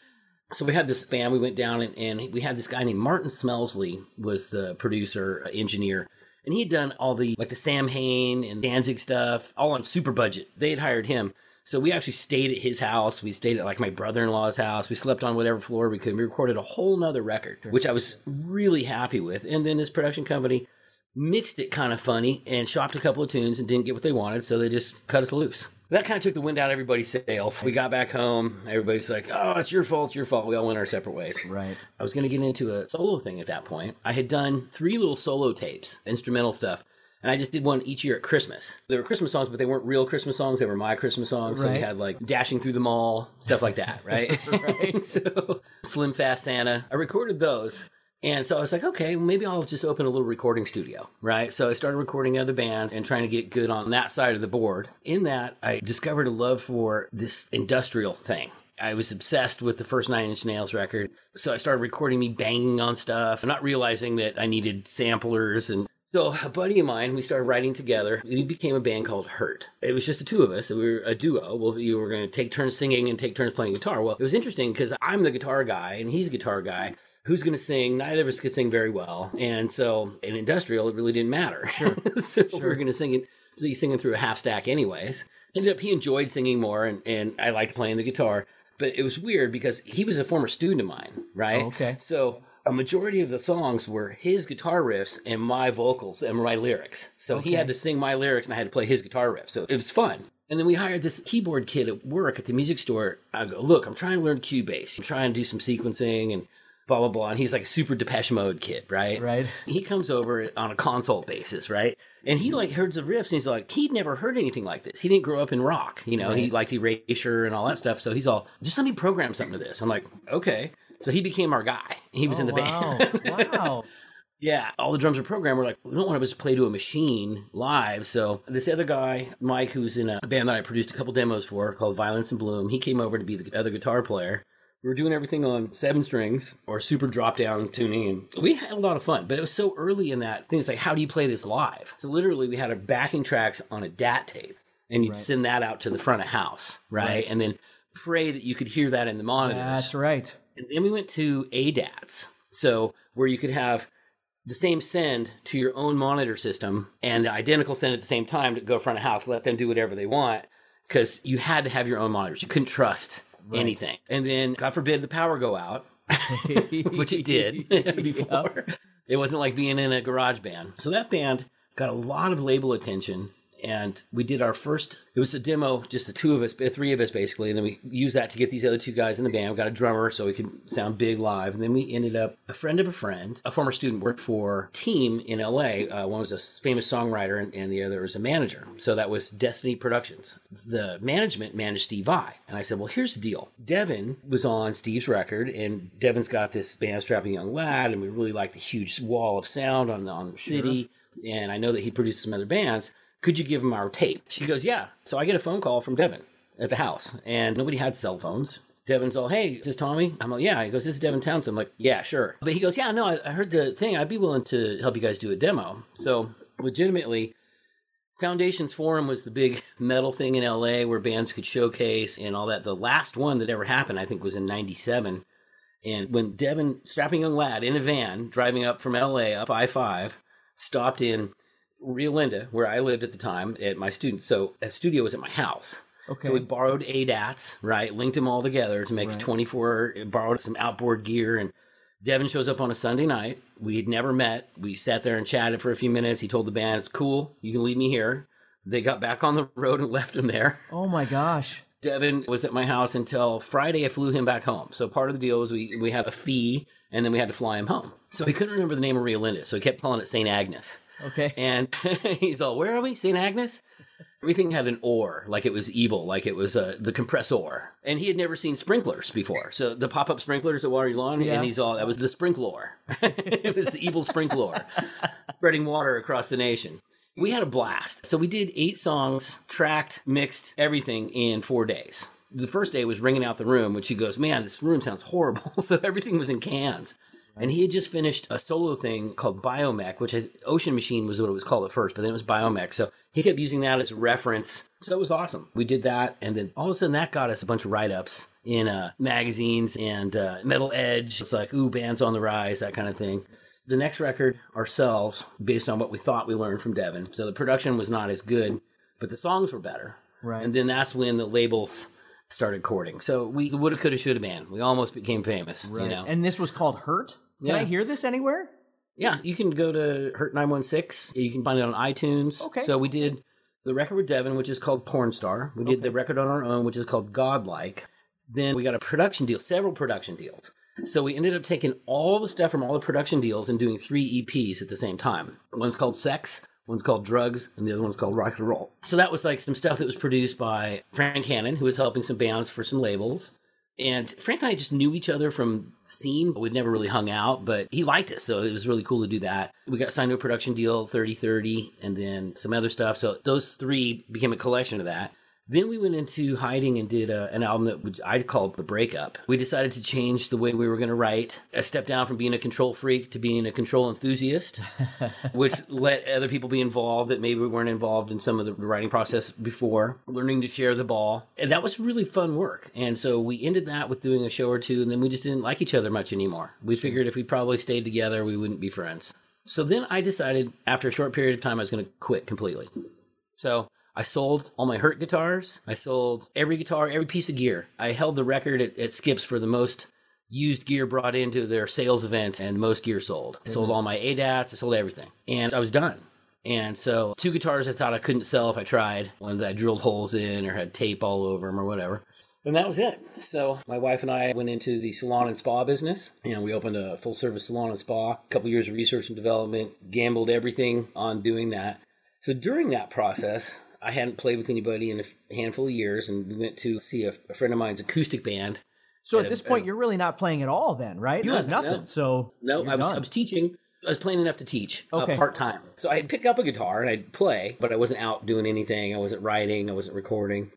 So we had this band. We went down and, and we had this guy named Martin Smelsley was the producer, uh, engineer, and he'd done all the like the Samhain and Danzig stuff, all on super budget. They had hired him. So we actually stayed at his house. We stayed at like my brother-in-law's house. We slept on whatever floor we could. We recorded a whole nother record, which I was really happy with. And then this production company mixed it kind of funny and shopped a couple of tunes and didn't get what they wanted, so they just cut us loose. That kind of took the wind out of everybody's sails. We got back home. Everybody's like, "Oh, it's your fault. It's your fault." We all went our separate ways. Right. I was going to get into a solo thing at that point. I had done three little solo tapes, instrumental stuff, and I just did one each year at Christmas. They were Christmas songs, but they weren't real Christmas songs. They were my Christmas songs. So we had like Dashing Through the Mall, stuff like that, right? Right. <laughs> <laughs> so Slim Fast Santa. I recorded those. And so I was like, okay, maybe I'll just open a little recording studio, right? So I started recording other bands and trying to get good on that side of the board. In that, I discovered a love for this industrial thing. I was obsessed with the first Nine Inch Nails record. So I started recording me banging on stuff, not realizing that I needed samplers and so a buddy of mine, we started writing together. We became a band called Hurt. It was just the two of us. We were a duo. Well, we were going to take turns singing and take turns playing guitar. Well, it was interesting because I'm the guitar guy and he's a guitar guy. Who's going to sing? Neither of us could sing very well, and so in industrial, it really didn't matter. Sure, <laughs> so sure. we were going to sing it. So he's singing through a half stack, anyways. Ended up he enjoyed singing more, and and I liked playing the guitar. But it was weird because he was a former student of mine, right? Oh, okay. So a majority of the songs were his guitar riffs and my vocals and my lyrics. So Okay. he had to sing my lyrics and I had to play his guitar riff. So it was fun. And then we hired this keyboard kid at work at the music store. I go, look, I'm trying to learn Cubase. I'm trying to do some sequencing and blah, blah, blah. And he's like a super Depeche Mode kid, right? Right. He comes over on a consult basis, right? And he like heard the riffs and he's like, he'd never heard anything like this. He didn't grow up in rock, you know, he liked Erasure and all that stuff. So he's all, just let me program something to this. I'm like, okay. So he became our guy. He was Oh, in the wow. band. <laughs> wow. Yeah, all the drums are programmed. We're like, we don't want to just play to a machine live. So this other guy, Mike, who's in a band that I produced a couple demos for called Violence and Bloom, he came over to be the other guitar player. We were doing everything on seven strings or super drop down tuning, and we had a lot of fun. But it was so early in that thing. It's like, how do you play this live? So literally, we had our backing tracks on a DAT tape, and you'd Right. send that out to the front of house, right? Right. And then pray that you could hear that in the monitors. That's right. And then we went to ADATs, so where you could have the same send to your own monitor system and the identical send at the same time to go front of house, let them do whatever they want, because you had to have your own monitors. You couldn't trust anything. And then, God forbid, the power go out, <laughs> which it <laughs> did <laughs> before. It wasn't like being in a garage band. So that band got a lot of label attention. And we did our first, it was a demo, just the two of us, three of us basically. And then we used that to get these other two guys in the band. We got a drummer so we could sound big live. And then we ended up, a friend of a friend, a former student worked for Team in LA. Uh, one was a famous songwriter and, and the other was a manager. So that was Destiny Productions. The management managed Steve Vai. And I said, well, here's the deal. Devin was on Steve's record and Devin's got this band, Strapping Young Lad. And we really like the huge wall of sound on, on the city. And I know that he produced some other bands could you give him our tape? She goes, yeah. So I get a phone call from Devin at the house, and nobody had cell phones. Devin's all, hey, is this Tommy? I'm like, yeah. He goes, this is Devin Townsend. I'm like, yeah, sure. But he goes, yeah, no, I, I heard the thing. I'd be willing to help you guys do a demo. So legitimately, Foundations Forum was the big metal thing in LA where bands could showcase and all that. The last one that ever happened, I think, was in 97. And when Devin, strapping young lad in a van driving up from LA up I 5, stopped in Rio Linda, where I lived at the time, at my student. So a studio was at my house. Okay. So we borrowed ADATs, right? Linked them all together to make Right. a 24, borrowed some outboard gear. And Devin shows up on a Sunday night. We had never met. We sat there and chatted for a few minutes. He told the band, it's cool. You can leave me here. They got back on the <laughs> road and left him there. oh my gosh. Devin was at my house until Friday. I flew him back home. So part of the deal was we, we had a fee and then we had to fly him home. So he couldn't remember the name of Rio Linda. So he kept calling it St. Agnes. Okay. <laughs> And <laughs> he's all, where are we? St. Agnes? Everything had an or, like it was evil, like it was uh, the compressor. And he had never seen sprinklers before. So the pop up sprinklers that water lawn, Yeah. and he's all, that was the sprinkler. <laughs> it was the evil sprinkler, spreading water across the nation. We had a blast. So we did eight songs, tracked, mixed, everything in four days. The first day was ringing out the room, which he goes, Man, this room sounds horrible. so everything was in cans. And he had just finished a solo thing called Biomech, which I, Ocean Machine was what it was called at first, but then it was Biomech. So he kept using that as a reference. So it was awesome. We did that, and then all of a sudden that got us a bunch of write ups in uh, magazines and uh, Metal Edge. It's like, ooh, bands on the rise, that kind of thing. The next record, ourselves, based on what we thought we learned from Devin. So the production was not as good, but the songs were better. Right. And then that's when the labels started courting. So we woulda, coulda, shoulda been. We almost became famous. You know. And this was called Hurt. Can Yeah. I hear this anywhere? Yeah, you can go to Hurt 916. You can find it on iTunes. Okay. So we did the record with Devin, which is called Porn Star. We did the record on our own, which is called Godlike. Then we got a production deal, several production deals. So we ended up taking all the stuff from all the production deals and doing three EPs at the same time. One's called Sex, one's called Drugs, and the other one's called Rock and Roll. So that was like some stuff that was produced by Frank Hannon, who was helping some bands for some labels. And Frank and I just knew each other from scene. We'd never really hung out, but he liked it. so it was really cool to do that. We got signed to a production deal, 3030, and then some other stuff. So those three became a collection of that. Then we went into hiding and did a, an album that I'd call The Breakup. We decided to change the way we were going to write. I stepped down from being a control freak to being a control enthusiast, <laughs> which let other people be involved that maybe weren't involved in some of the writing process before, learning to share the ball. And that was really fun work. And so we ended that with doing a show or two, and then we just didn't like each other much anymore. We figured if we probably stayed together, we wouldn't be friends. So then I decided after a short period of time, I was going to quit completely. So I sold all my Hurt guitars. I sold every guitar, every piece of gear. I held the record at, at Skips for the most used gear brought into their sales event and most gear sold. I sold all my ADATs. I sold everything. And I was done. And so two guitars I thought I couldn't sell if I tried, ones that I drilled holes in or had tape all over them or whatever. And that was it. So my wife and I went into the salon and spa business, and we opened a full service salon and spa. A couple years of research and development, gambled everything on doing that. So during that process, I hadn't played with anybody in a handful of years, and we went to see a, a friend of mine's acoustic band. So at a- this point, you're really not playing at all, then, right? You No, have nothing. no. So No, I was. I was teaching. I was playing enough to teach Okay. uh, part time. So I'd pick up a guitar and I'd play, but I wasn't out doing anything. I wasn't writing. I wasn't recording.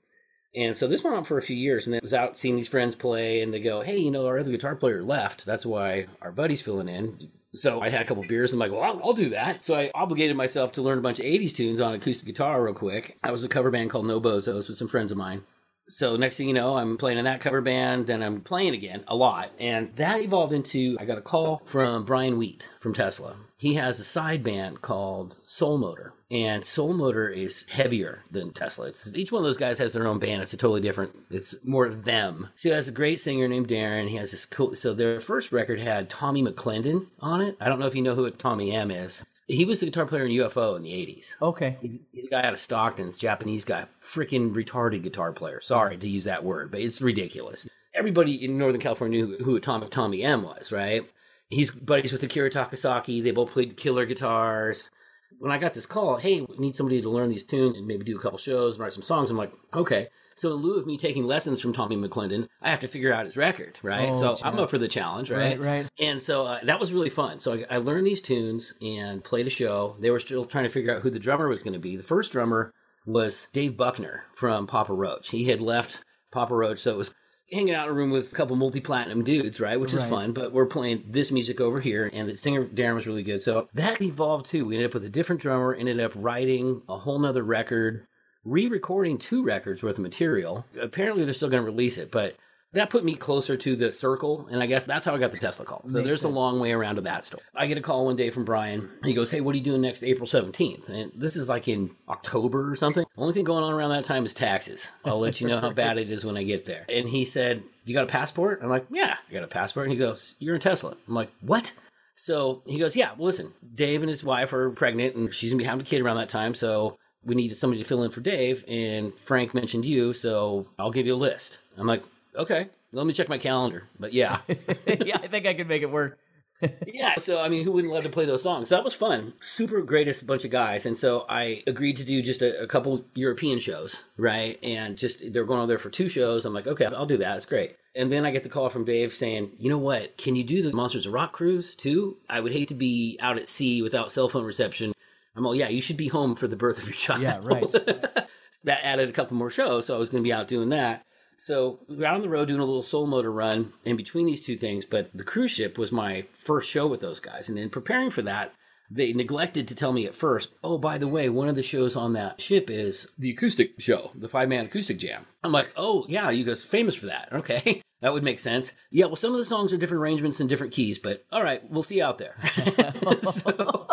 And so this went on for a few years, and then I was out seeing these friends play, and they go, "Hey, you know, our other guitar player left. That's why our buddy's filling in." So I had a couple beers, and I'm like, "Well, I'll, I'll do that." So I obligated myself to learn a bunch of '80s tunes on acoustic guitar real quick. I was a cover band called No Bozos with some friends of mine. So next thing you know, I'm playing in that cover band, then I'm playing again a lot. And that evolved into I got a call from Brian Wheat from Tesla. He has a side band called Soul Motor. And Soul Motor is heavier than Tesla. It's each one of those guys has their own band. It's a totally different. It's more of them. So he has a great singer named Darren. He has this cool. So their first record had Tommy McClendon on it. I don't know if you know who Tommy M is. He was a guitar player in UFO in the 80s. okay. He's a guy out of Stockton, this Japanese guy, freaking retarded guitar player. Sorry to use that word, but it's ridiculous. Everybody in Northern California knew who Atomic Tommy M was, right? He's buddies with Akira Takasaki. They both played killer guitars. When I got this call, hey, we need somebody to learn these tunes and maybe do a couple shows and write some songs, I'm like, okay. So in lieu of me taking lessons from Tommy McClendon, I have to figure out his record, right? Oh, so I'm up for the challenge, Right, right. and so uh, that was really fun. So I, I learned these tunes and played a show. They were still trying to figure out who the drummer was going to be. The first drummer was Dave Buckner from Papa Roach. He had left Papa Roach, so it was hanging out in a room with a couple multi-platinum dudes, right? Which is Right. fun, but we're playing this music over here, and the singer Darren was really good. So that evolved too. We ended up with a different drummer, ended up writing a whole nother record, re-recording two records worth of material. Apparently they're still going to release it, but that put me closer to the circle, and I guess that's how I got the Tesla call. So Makes there's sense. a long way around to that story. I get a call one day from Brian. He goes, "Hey, what are you doing next April 17th?" And this is like in October or something. Only thing going on around that time is taxes. I'll let you know how bad it is when I get there. And he said, "You got a passport?" I'm like, "Yeah, I got a passport." And he goes, "You're in Tesla." I'm like, "What?" So he goes, Yeah, well, listen, Dave and his wife are pregnant and she's to be having a kid around that time. So we needed somebody to fill in for Dave. And Frank mentioned you. So I'll give you a list. I'm like, Okay, let me check my calendar. But yeah. <laughs> yeah, I think I could make it work. <laughs> yeah. So, I mean, who wouldn't love to play those songs? So that was fun. Super greatest bunch of guys. And so I agreed to do just a, a couple European shows, right? And just they're going over there for two shows. I'm like, okay, I'll do that. It's great. And then I get the call from Dave saying, you know what? Can you do the Monsters of Rock cruise too? I would hate to be out at sea without cell phone reception. I'm all, yeah, you should be home for the birth of your child. Yeah, right. <laughs> that added a couple more shows. So I was going to be out doing that. So we were out on the road doing a little soul motor run in between these two things. But the cruise ship was my first show with those guys. And in preparing for that, they neglected to tell me at first, oh, by the way, one of the shows on that ship is the acoustic show, the five man acoustic jam. I'm like, oh, yeah, you guys famous for that. Okay. <laughs> That would make sense. Yeah, well, some of the songs are different arrangements and different keys, but all right, we'll see you out there. <laughs> so,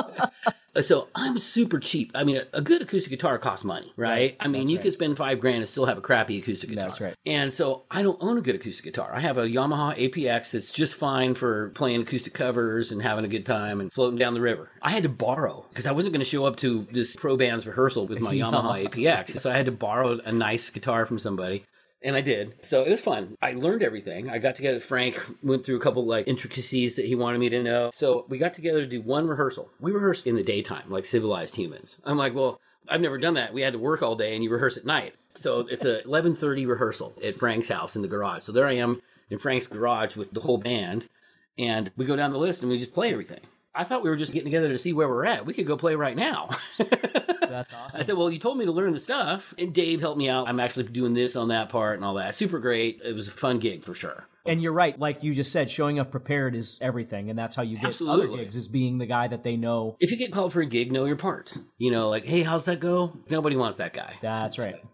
Uh, so I'm super cheap. I mean, a, a good acoustic guitar costs money, right? I mean, That's you right. could spend five grand and still have a crappy acoustic guitar. That's right. And so I don't own a good acoustic guitar. I have a Yamaha APX that's just fine for playing acoustic covers and having a good time and floating down the river. I had to borrow because I wasn't going to show up to this pro band's rehearsal with my <laughs> Yamaha APX. So I had to borrow a nice guitar from somebody. And I did. So it was fun. I learned everything. I got together. Frank went through a couple like intricacies that he wanted me to know. So we got together to do one rehearsal. We rehearsed in the daytime, like civilized humans. I'm like, well, I've never done that. We had to work all day and you rehearse at night. So it's a 11:30 rehearsal at Frank's house in the garage. So there I am in Frank's garage with the whole band, and we go down the list and we just play everything. I thought we were just getting together to see where we're at. We could go play right now. <laughs> That's awesome. I said, "Well, you told me to learn the stuff, and Dave helped me out. I'm actually doing this on that part and all that. Super great. It was a fun gig for sure." And you're right, like you just said, showing up prepared is everything, and that's how you get other gigs is being the guy that they know. If you get called for a gig, know your part. You know, like, "Hey, how's that go?" Nobody wants that guy. That's right. So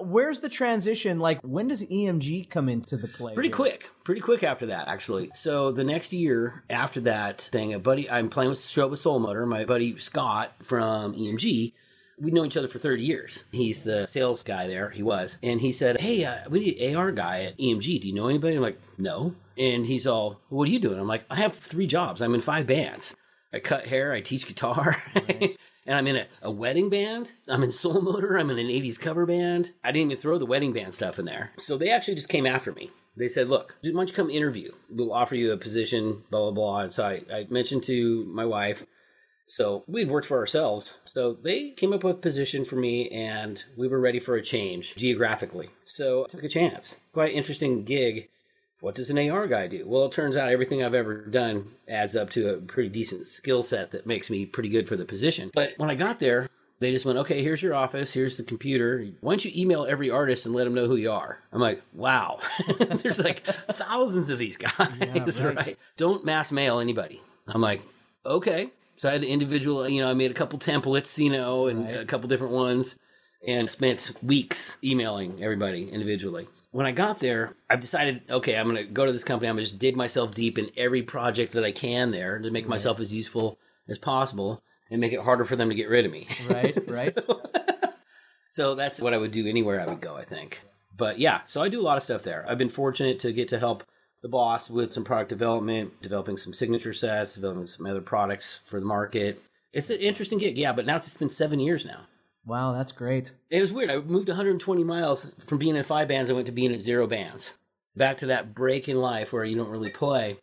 where's the transition? Like when does EMG come into the play? Pretty here? quick, pretty quick after that, actually. So the next year after that thing, a buddy, I'm playing with show with Soul Motor. My buddy Scott from EMG, we know each other for 30 years. He's the sales guy there. He was, and he said, "Hey, uh, we need an AR guy at EMG. Do you know anybody?" I'm like, "No." And he's all, "What are you doing?" I'm like, "I have three jobs. I'm in five bands. I cut hair. I teach guitar." <laughs> And I'm in a, a wedding band. I'm in Soul Motor. I'm in an 80s cover band. I didn't even throw the wedding band stuff in there. So they actually just came after me. They said, look, why don't you come interview? We'll offer you a position, blah, blah, blah. And so I, I mentioned to my wife, so we'd worked for ourselves. So they came up with a position for me and we were ready for a change geographically. So I took a chance. Quite interesting gig. What does an AR guy do? Well, it turns out everything I've ever done adds up to a pretty decent skill set that makes me pretty good for the position. But when I got there, they just went, okay, here's your office, here's the computer. Why don't you email every artist and let them know who you are? I'm like, wow. <laughs> There's like thousands of these guys, right. Don't mass mail anybody. I'm like, okay. So I had individual, you know, I made a couple templates, you know, and a couple different ones and spent weeks emailing everybody individually. When I got there, I've decided, okay, I'm going to go to this company. I'm going to just dig myself deep in every project that I can there to make myself as useful as possible and make it harder for them to get rid of me. <laughs> Right, right. <laughs> So that's what I would do anywhere I would go, I think. But yeah, so I do a lot of stuff there. I've been fortunate to get to help the boss with some product development, developing some signature sets, developing some other products for the market. It's an interesting gig, yeah, but now it's been seven years now. Wow, that's great. It was weird. I moved 120 miles from being in five bands. I went to being at zero bands. Back to that break in life where you don't really play.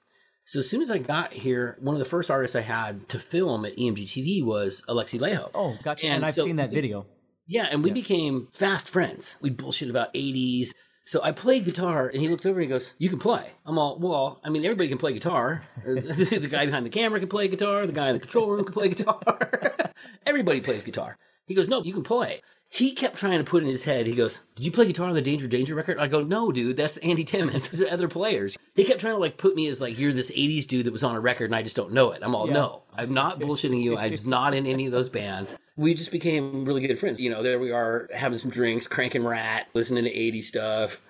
So as soon as I got here, one of the first artists I had to film at EMG TV was Alexi Laiho. Oh, gotcha. And, And I've so- seen that video. Yeah, and we became fast friends. We bullshit about 80s. So I played guitar, and he looked over and he goes, "You can play." I'm all, "Well, I mean, everybody can play guitar. <laughs> the guy behind the camera can play guitar. The guy in the control room can play guitar. <laughs> everybody plays guitar." He goes, "No, you can play." He kept trying to put in his head. He goes, "Did you play guitar on the Danger Danger record?" I go, "No, dude, that's Andy Timmons. <laughs> There's other players." He kept trying to like put me as like you're this '80s dude that was on a record, and I just don't know it. I'm all, Yeah. "No, I'm not bullshitting you. I was not in any of those bands." We just became really good friends. You know, there we are having some drinks, cranking Ratt, listening to 80s stuff.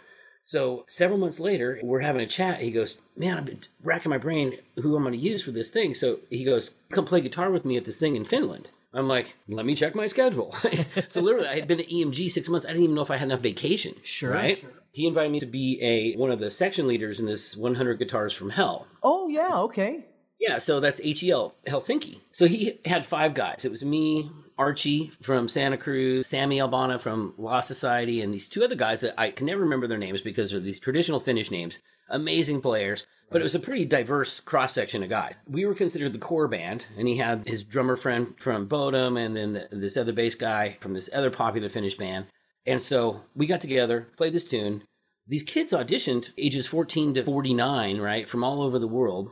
So several months later, we're having a chat. He goes, "Man, I've been racking my brain who I'm going to use for this thing." So he goes, "Come play guitar with me at this thing in Finland." I'm like, "Let me check my schedule." <laughs> so literally, I had been at EMG six months. I didn't even know if I had enough vacation. Sure. right? He invited me to be a one of the section leaders in this 100 Guitars from Hell. Oh yeah, okay. Yeah, so that's HEL Helsinki. So he had five guys. It was me, Archie from Santa Cruz, Sami Elbanna from Lost Society, and these two other guys that I can never remember their names because they're these traditional Finnish names. Amazing players, but it was a pretty diverse cross section of guys. We were considered the core band, and he had his drummer friend from Bodom, and then the, this other bass guy from this other popular Finnish band. And so we got together, played this tune. These kids auditioned ages 14 to 49, right, from all over the world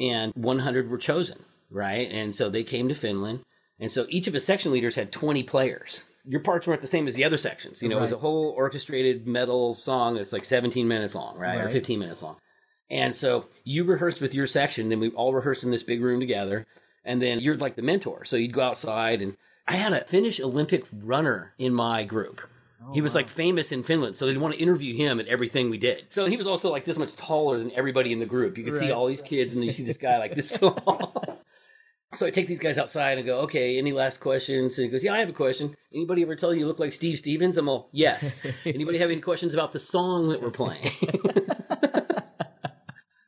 and 100 were chosen, right? And so they came to Finland. And so each of his section leaders had 20 players. Your parts weren't the same as the other sections. You know, it was a whole orchestrated metal song that's like 17 minutes long, right? Or 15 minutes long. And so you rehearsed with your section, then we all rehearsed in this big room together. And then you're like the mentor. So you'd go outside and I had a Finnish Olympic runner in my group. Oh, he was like famous in Finland, so they'd want to interview him at everything we did. So he was also like this much taller than everybody in the group. You could see all these kids, and then you see this guy like this <laughs> tall. So I take these guys outside and go, "Okay, any last questions?" And he goes, "Yeah, I have a question. Anybody ever tell you you look like Steve Stevens?" I'm all, "Yes." <laughs> Anybody have any questions about the song that we're playing? <laughs>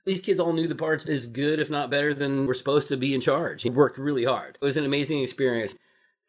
These kids all knew the parts as good, if not better, than we're supposed to be in charge. He worked really hard. It was an amazing experience.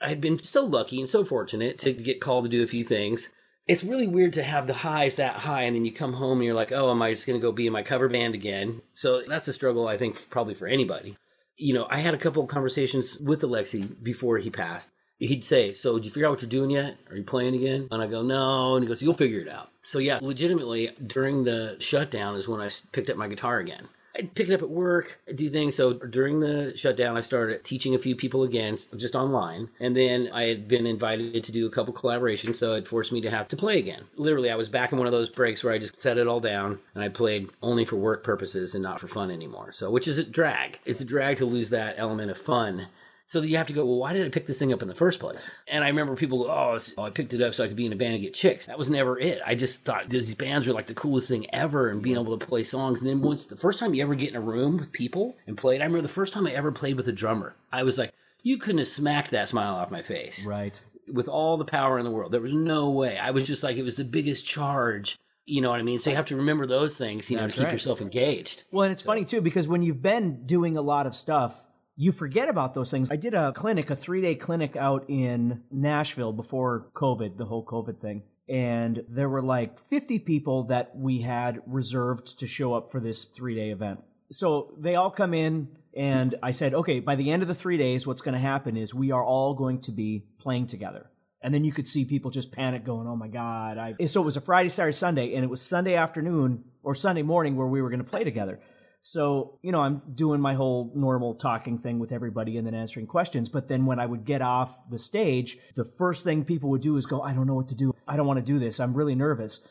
I had been so lucky and so fortunate to get called to do a few things. It's really weird to have the highs that high, and then you come home and you're like, oh, am I just going to go be in my cover band again? So that's a struggle, I think, probably for anybody. You know, I had a couple of conversations with Alexi before he passed, he'd say, "So, did you figure out what you're doing yet? Are you playing again?" And I go, "No," and he goes, "You'll figure it out." So yeah, legitimately, during the shutdown is when I picked up my guitar again. I'd pick it up at work, I'd do things. So during the shutdown, I started teaching a few people again, just online. And then I had been invited to do a couple collaborations, so it forced me to have to play again. Literally, I was back in one of those breaks where I just set it all down and I played only for work purposes and not for fun anymore. So, which is a drag. It's a drag to lose that element of fun so you have to go, well, why did I pick this thing up in the first place? And I remember people go, oh, oh, I picked it up so I could be in a band and get chicks. That was never it. I just thought these bands were like the coolest thing ever and being able to play songs. And then once the first time you ever get in a room with people and played, I remember the first time I ever played with a drummer, I was like, you couldn't have smacked that smile off my face. Right. With all the power in the world. There was no way. I was just like, it was the biggest charge. You know what I mean? So you have to remember those things, you know, to keep right. yourself engaged. Well, and it's funny too because when you've been doing a lot of stuff, you forget about those things. I did a clinic, a three day clinic out in Nashville before COVID, the whole COVID thing. And there were like 50 people that we had reserved to show up for this three day event. So they all come in, and I said, okay, by the end of the three days, what's going to happen is we are all going to be playing together. And then you could see people just panic going, oh my God. I... So it was a Friday, Saturday, Sunday, and it was Sunday afternoon or Sunday morning where we were going to play together. So, you know, I'm doing my whole normal talking thing with everybody and then answering questions. But then when I would get off the stage, the first thing people would do is go, I don't know what to do. I don't want to do this. I'm really nervous.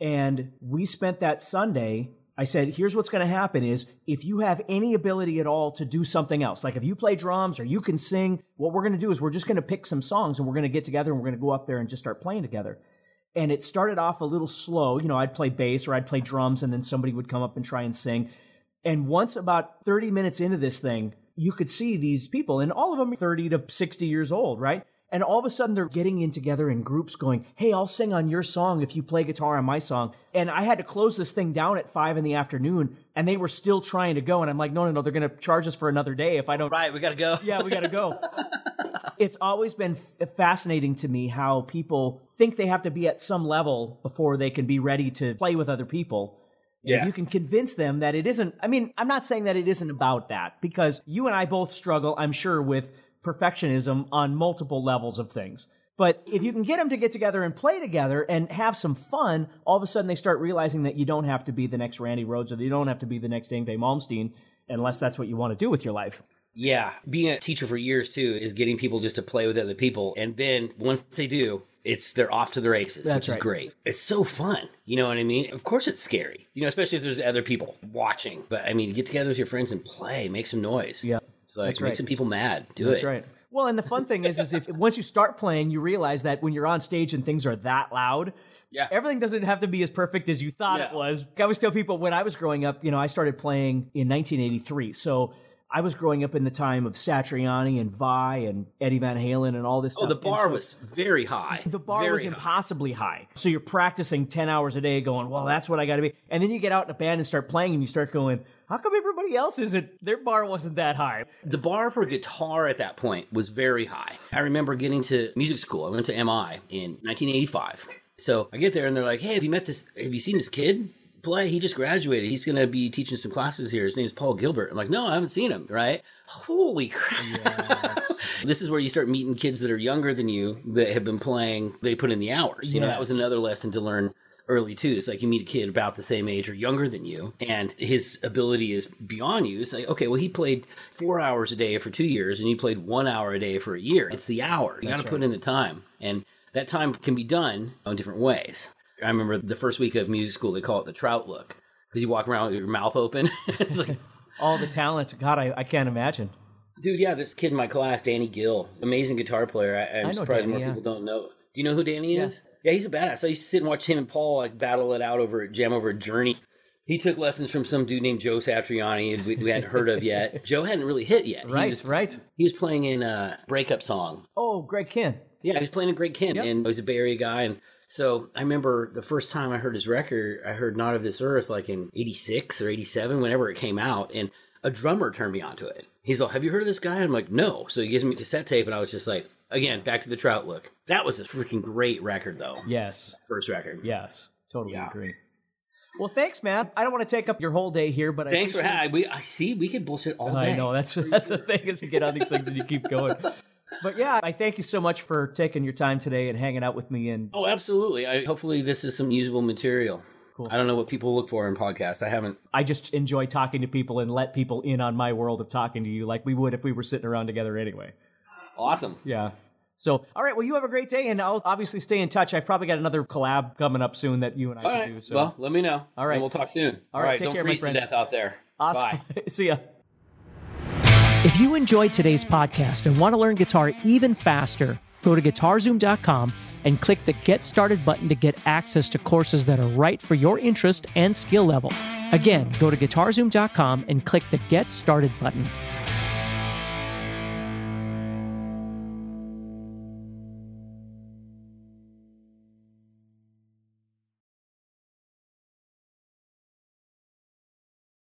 And we spent that Sunday. I said, here's what's going to happen is if you have any ability at all to do something else, like if you play drums or you can sing, what we're going to do is we're just going to pick some songs and we're going to get together and we're going to go up there and just start playing together. And it started off a little slow. You know, I'd play bass or I'd play drums and then somebody would come up and try and sing. And once about 30 minutes into this thing, you could see these people, and all of them are 30 to 60 years old, right? And all of a sudden they're getting in together in groups going, Hey, I'll sing on your song if you play guitar on my song. And I had to close this thing down at five in the afternoon and they were still trying to go. And I'm like, no, no, no, they're going to charge us for another day if I don't. Right, we got to go. Yeah, we got to go. <laughs> it's always been f- uh, fascinating to me how people think they have to be at some level before they can be ready to play with other people. Yeah. You can convince them that it isn't. I mean, I'm not saying that it isn't about that because you and I both struggle, I'm sure, with perfectionism on multiple levels of things. But if you can get them to get together and play together and have some fun, all of a sudden they start realizing that you don't have to be the next Randy Rhoads or you don't have to be the next Yngwie Malmsteen unless that's what you want to do with your life. Yeah, being a teacher for years too is getting people just to play with other people, and then once they do, it's they're off to the races. That's which right. is great. It's so fun. You know what I mean? Of course, it's scary. You know, especially if there's other people watching. But I mean, get together with your friends and play, make some noise. Yeah, it's like that's make right. some people mad. Do it. That's it. right. Well, and the fun thing is, is if once you start playing, you realize that when you're on stage and things are that loud, Yeah. everything doesn't have to be as perfect as you thought it was. I always tell people when I was growing up, you know, I started playing in 1983, so I was growing up in the time of Satriani and Vai and Eddie Van Halen and all this Oh, stuff. the bar so was very high. the bar Very was high. impossibly high. So you're practicing 10 hours a day going, well, that's what I got to be. And then you get out in a band and start playing and you start going, how come everybody else isn't, their bar wasn't that high? The bar for guitar at that point was very high. I remember getting to music school. I went to MI in 1985. So I get there and they're like, "Hey, have you met this? Have you seen this kid play? He just graduated. He's going to be teaching some classes here. His name's Paul Gilbert." I'm like, "No, I haven't seen him." Right? Holy crap! <laughs> this is where you start meeting kids that are younger than you that have been playing. They put in the hours. You know, that was another lesson to learn early too. It's like you meet a kid about the same age or younger than you, and his ability is beyond you. It's like, okay, well, he played four hours a day for two years, and you played one hour a day for a year. It's the hour. You got to put in the time, and that time can be done in different ways. I remember the first week of music school, they call it the trout look because you walk around with your mouth open. <laughs> it's like, <laughs> All the talent. God, I, I can't imagine. dude, yeah, this kid in my class, Danny Gill, amazing guitar player. I, I'm I surprised Danny, more yeah. people don't know. Do you know who Danny is? Yeah, he's a badass. I used to sit and watch him and Paul like battle it out over jam over a journey. He took lessons from some dude named Joe Satriani we, we hadn't heard of yet. <laughs> Joe hadn't really hit yet. He Right, was, right. He was playing in a breakup song. Oh, Greg Kihn. Yeah, he was playing a Greg Kihn, Yep. and he was a Bay Area guy. And so I remember the first time I heard his record, I heard Not of This Earth like in 86 or 87, whenever it came out. And a drummer turned me onto it. He's like, Have you heard of this guy? I'm like, No. So he gives me a cassette tape, and I was just like, Again, back to the Trout look. That was a freaking great record, though. Yes. First record. Yes. Totally Yeah. agree. Well, thanks, man. I don't want to take up your whole day here, but I Thanks for having. We I see we could bullshit all day. I know that's <laughs> that's the thing is you get on these things and you keep going. But yeah, I thank you so much for taking your time today and hanging out with me. And Oh, absolutely. I, hopefully, this is some usable material. Cool. I don't know what people look for in podcasts. I haven't. I just enjoy talking to people and let people in on my world of talking to you like we would if we were sitting around together anyway. Awesome. Yeah. So, all right. Well, you have a great day, and I'll obviously stay in touch. I've probably got another collab coming up soon that you and I All can right. do. So, Well, let me know. All right. And we'll talk soon. All right, take Don't care, my freeze to friend. death out there. awesome. Bye. <laughs> See ya. If you enjoyed today's podcast and want to learn guitar even faster, go to guitarzoom.com and click the Get Started button to get access to courses that are right for your interest and skill level. Again, go to guitarzoom.com and click the Get Started button.